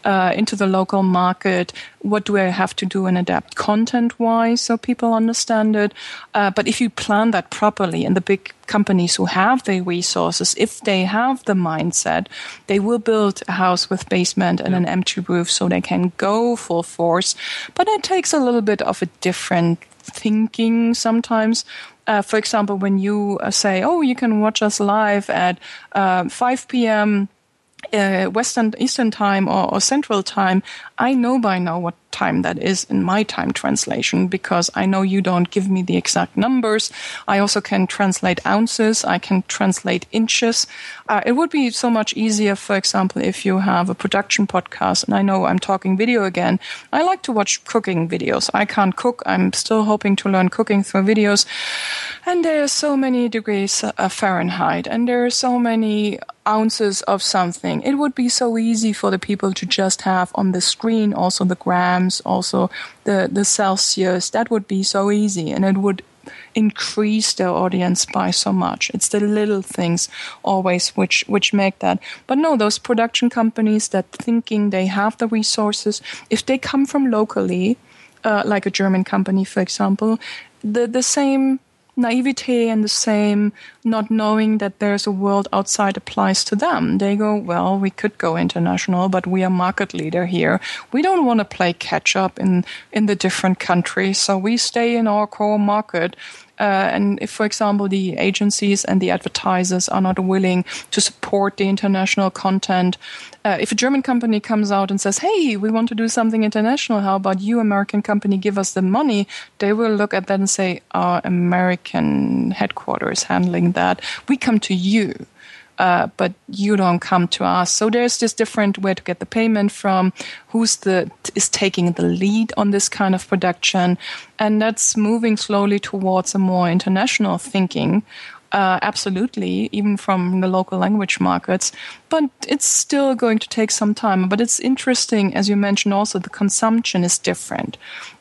uh, into the local market, what do I have to do and adapt content wise so people understand it? Uh, but if you plan that properly, and the big companies who have the resources, if they have the mindset, they will build a house with basement and yeah. an empty roof so they can go full force. But it takes a little bit of a different thinking sometimes uh, for example, when you uh, say, "Oh, you can watch us live at uh, 5 p.m." Uh, Western Eastern time or, or, Central time, I know by now what time that is in my time translation because I know you don't give me the exact numbers. I also can translate ounces. I can translate inches. Uh, it would be so much easier, for example, if you have a production podcast and I know I'm talking video again. I like to watch cooking videos. I can't cook. I'm still hoping to learn cooking through videos. And there are so many degrees of Fahrenheit and there are so many ounces of something. It would be so easy for the people to just have on the screen also the gram also the, the Celsius, that would be so easy and it would increase their audience by so much. It's the little things always which which make that. But no, those production companies that thinking they have the resources, if they come from locally, uh, like a German company, for example, the the same naivete and the same not knowing that there's a world outside applies to them. They go, well, we could go international, but we are market leader here. We don't want to play catch up in, in the different countries. So we stay in our core market uh, and if, for example, the agencies and the advertisers are not willing to support the international content, uh, if a German company comes out and says, "Hey, we want to do something international. How about you, American company, give us the money?" They will look at that and say, "Our American headquarters handling that. We come to you." uh, but you don't come to us. So there's this different where to get the payment from, who's the is taking the lead on this kind of production, and that's moving slowly towards a more international thinking. Uh, absolutely, even from the local language markets, but it's still going to take some time. But it's interesting, as you mentioned, also the consumption is different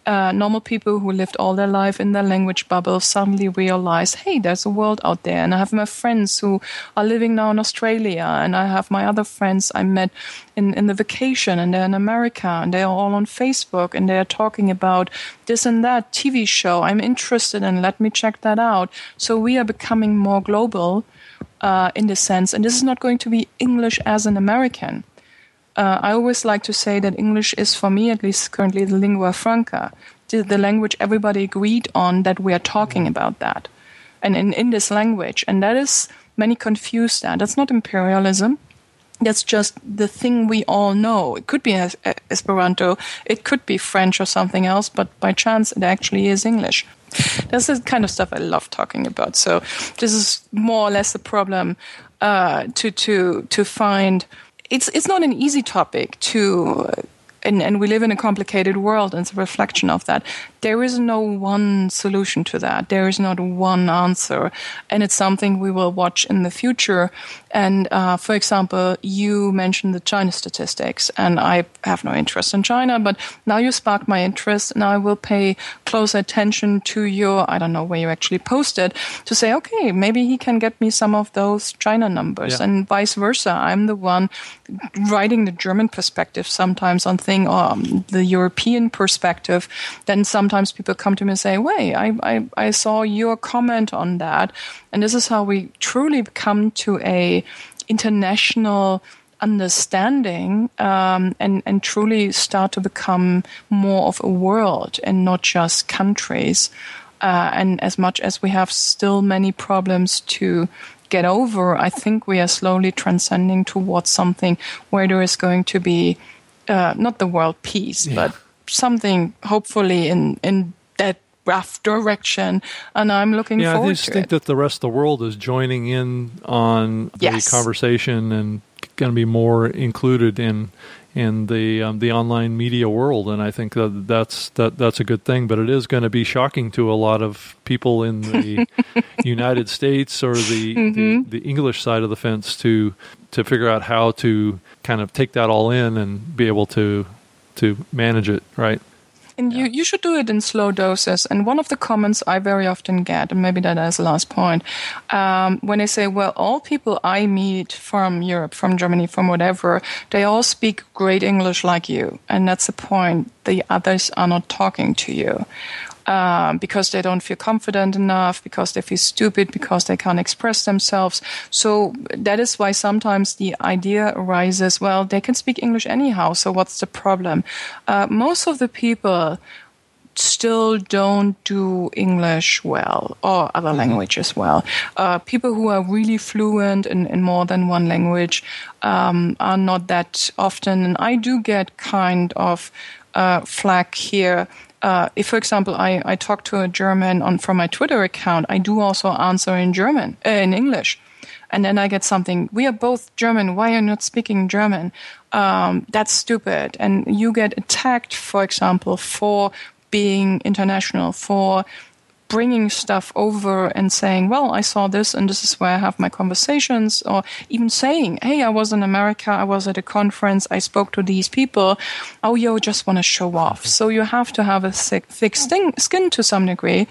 uh, normal people who lived all their life in their language bubble suddenly realize, hey, there's a world out there. And I have my friends who are living now in Australia, and I have my other friends I met in, in the vacation, and they're in America, and they're all on Facebook, and they're talking about this and that TV show I'm interested in. Let me check that out. So we are becoming more global. Uh, in this sense, and this is not going to be English as an American uh, I always like to say that English is, for me at least currently, the lingua franca, the, the language everybody agreed on that we are talking about that. And in, in this language. And that is, many confuse that. That's not imperialism. That's just the thing we all know. It could be Esperanto, it could be French or something else, but by chance it actually is English. That's the kind of stuff I love talking about. So this is more or less the problem uh, to to to find it's it's not an easy topic to and, and we live in a complicated world and it's a reflection of that there is no one solution to that. There is not one answer. And it's something we will watch in the future. And uh, for example, you mentioned the China statistics, and I have no interest in China, but now you sparked my interest, and I will pay close attention to your, I don't know where you actually posted, to say, okay, maybe he can get me some of those China numbers, yeah. and vice versa. I'm the one writing the German perspective sometimes on thing, or um, the European perspective. Then sometimes people come to me and say, "Wait, I, I, I saw your comment on that," and this is how we truly come to a international understanding um, and and truly start to become more of a world and not just countries. Uh, and as much as we have still many problems to get over, I think we are slowly transcending towards something where there is going to be uh, not the world peace, yeah. but something hopefully in in that rough direction. And I'm looking forward. yeah, forward I just think it. that the rest of the world is joining in on yes. the conversation and going to be more included in in the um, the online media world, and I think that that's that that's a good thing. But it is going to be shocking to a lot of people in the [laughs] United States or the, mm-hmm. the, the English side of the fence to to figure out how to kind of take that all in and be able to to manage it right. And yeah. you, you should do it in slow doses. And one of the comments I very often get, and maybe that is the last point, um, when they say, well, all people I meet from Europe, from Germany, from whatever, they all speak great English like you. And that's the point. The others are not talking to you um, because they don't feel confident enough, because they feel stupid, because they can't express themselves. So that is why sometimes the idea arises, well, they can speak English anyhow, so what's the problem? Uh, most of the people still don't do English well or other languages well. Uh, people who are really fluent in, in more than one language um, are not that often. And I do get kind of uh, flack here uh, if, for example, I, I talk to a German on from my Twitter account, I do also answer in German, uh, in English. And then I get something, we are both German, why are you not speaking German? Um, that's stupid. And you get attacked, for example, for being international, for bringing stuff over and saying, well, I saw this and this is where I have my conversations, or even saying, hey, I was in America, I was at a conference, I spoke to these people. Oh, you just want to show off. So you have to have a thick, thick skin to some degree.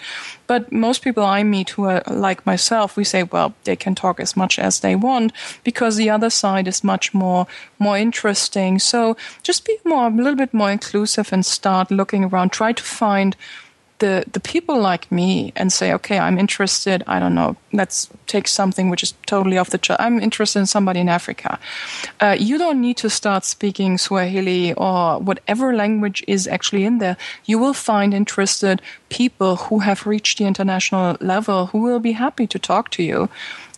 But most people I meet who are like myself, we say, well, they can talk as much as they want because the other side is much more more interesting. So just be more a little bit more inclusive and start looking around. Try to find the the people like me and say, okay, I'm interested. I don't know. Let's take something which is totally off the chart. I'm interested in somebody in Africa. Uh, you don't need to start speaking Swahili or whatever language is actually in there. You will find interested people who have reached the international level who will be happy to talk to you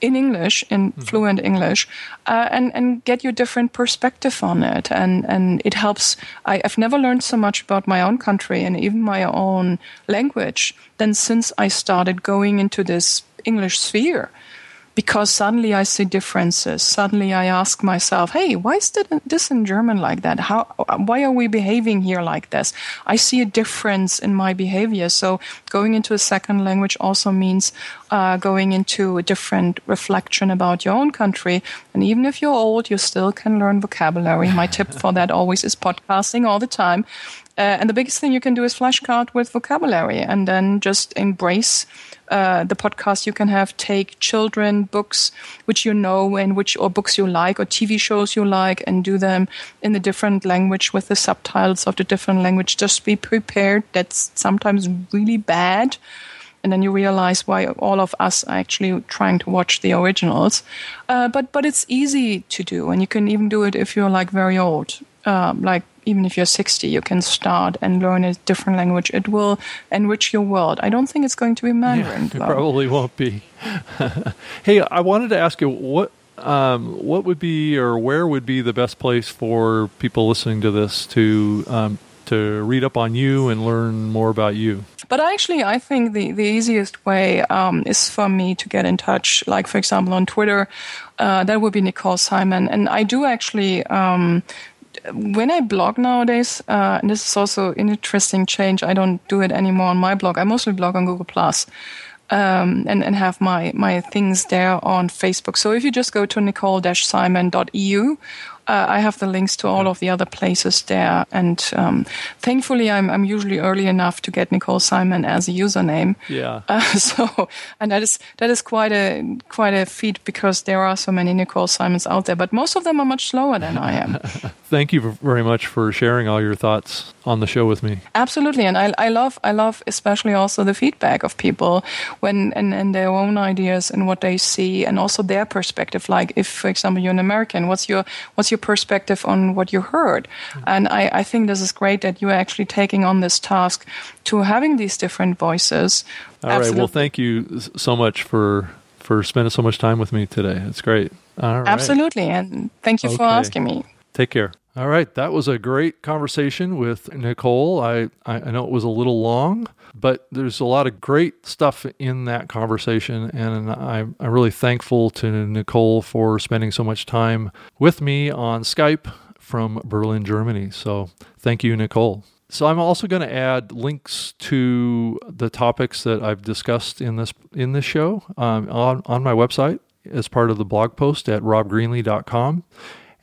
in English, in mm-hmm. fluent English, uh, and and get your different perspective on it. And and it helps. I, I've never learned so much about my own country and even my own language than since I started going into this English sphere because suddenly I see differences. Suddenly I ask myself, "Hey, why is this in German like that? How? Why are we behaving here like this?" I see a difference in my behavior. So going into a second language also means uh, going into a different reflection about your own country. And even if you're old, you still can learn vocabulary. My tip for that always is podcasting all the time. Uh, and the biggest thing you can do is flashcard with vocabulary and then just embrace uh, the podcast you can have take children books which you know and which or books you like or TV shows you like and do them in a different language with the subtitles of the different language. Just be prepared. That's sometimes really bad. And then you realize why all of us are actually trying to watch the originals. Uh, but but it's easy to do, and you can even do it if you're like very old. Um, like even if you're 60, you can start and learn a different language. It will enrich your world. I don't think it's going to be Mandarin. Yeah, [laughs] it probably won't be. [laughs] hey, I wanted to ask you what um, what would be or where would be the best place for people listening to this to um, to read up on you and learn more about you? But actually, I think the, the easiest way um, is for me to get in touch, like, for example, on Twitter. Uh, that would be Nicole Simon. And I do actually um, when I blog nowadays, uh, and this is also an interesting change, I don't do it anymore on my blog. I mostly blog on Google Plus. Um, and, and have my, my things there on Facebook. So if you just go to nicole-simon.eu uh, I have the links to all of the other places there. And um, thankfully, I'm, I'm usually early enough to get Nicole Simon as a username. Yeah. [laughs] Uh, so, and that is that is quite a quite a feat because there are so many Nicole Simons out there, but most of them are much slower than I am. [laughs] Thank you very much for sharing all your thoughts on the show with me. Absolutely, and I, I love I love especially also the feedback of people when and, and their own ideas and what they see and also their perspective. Like if, for example, you're an American, what's your what's your perspective on what you heard. Mm-hmm. And I, I think this is great that you are actually taking on this task to having these different voices. All right. Well, thank you so much for for spending so much time with me today. It's great. All right. Absolutely. And thank you okay. for asking me. Take care. All right. That was a great conversation with Nicole. I, I know it was a little long, but there's a lot of great stuff in that conversation. And I'm, I'm really thankful to Nicole for spending so much time with me on Skype from Berlin, Germany. So thank you, Nicole. So I'm also going to add links to the topics that I've discussed in this in this show um, on on my website as part of the blog post at robgreenlee.com.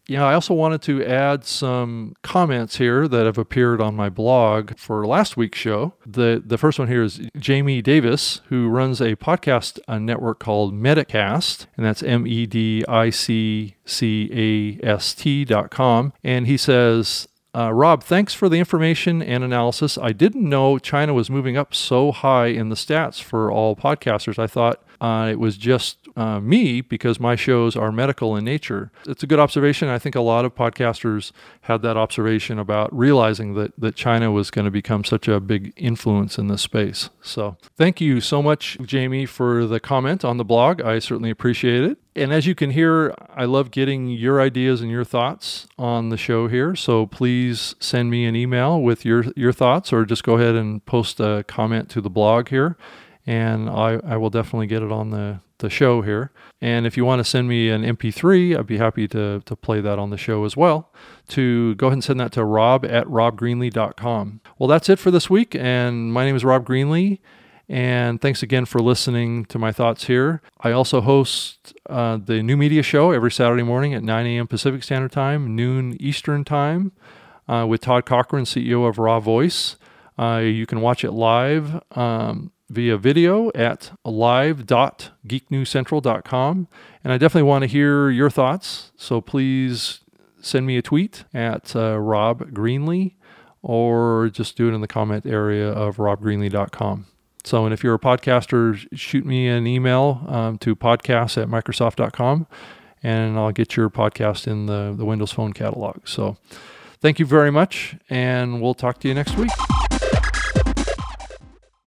Yeah, I also wanted to add some comments here that have appeared on my blog for last week's show. The the first one here is Jamie Davis, who runs a podcast a network called MedicCast, and that's M E D I C C A S T dot com. And he says, uh, Rob, thanks for the information and analysis. I didn't know China was moving up so high in the stats for all podcasters. I thought uh, it was just uh, me because my shows are medical in nature. It's a good observation. I think a lot of podcasters had that observation about realizing that, that China was going to become such a big influence in this space. So thank you so much, Jamie, for the comment on the blog. I certainly appreciate it. And as you can hear, I love getting your ideas and your thoughts on the show here. So please send me an email with your, your thoughts or just go ahead and post a comment to the blog here and I, I will definitely get it on the, the show here. And if you want to send me an MP3, I'd be happy to, to play that on the show as well. To go ahead and send that to rob at robgreenlee.com. Well, that's it for this week. And my name is Rob Greenlee. And thanks again for listening to my thoughts here. I also host uh, the New Media Show every Saturday morning at 9 a.m. Pacific Standard Time, noon Eastern Time, uh, with Todd Cochran, CEO of Raw Voice. Uh, you can watch it live um, via video at live.geeknewscentral.com. And I definitely want to hear your thoughts. So please send me a tweet at uh, Rob Greenlee or just do it in the comment area of robgreenlee.com. So, and if you're a podcaster, shoot me an email um, to podcast at microsoft.com and I'll get your podcast in the, the Windows Phone catalog. So, thank you very much, and we'll talk to you next week.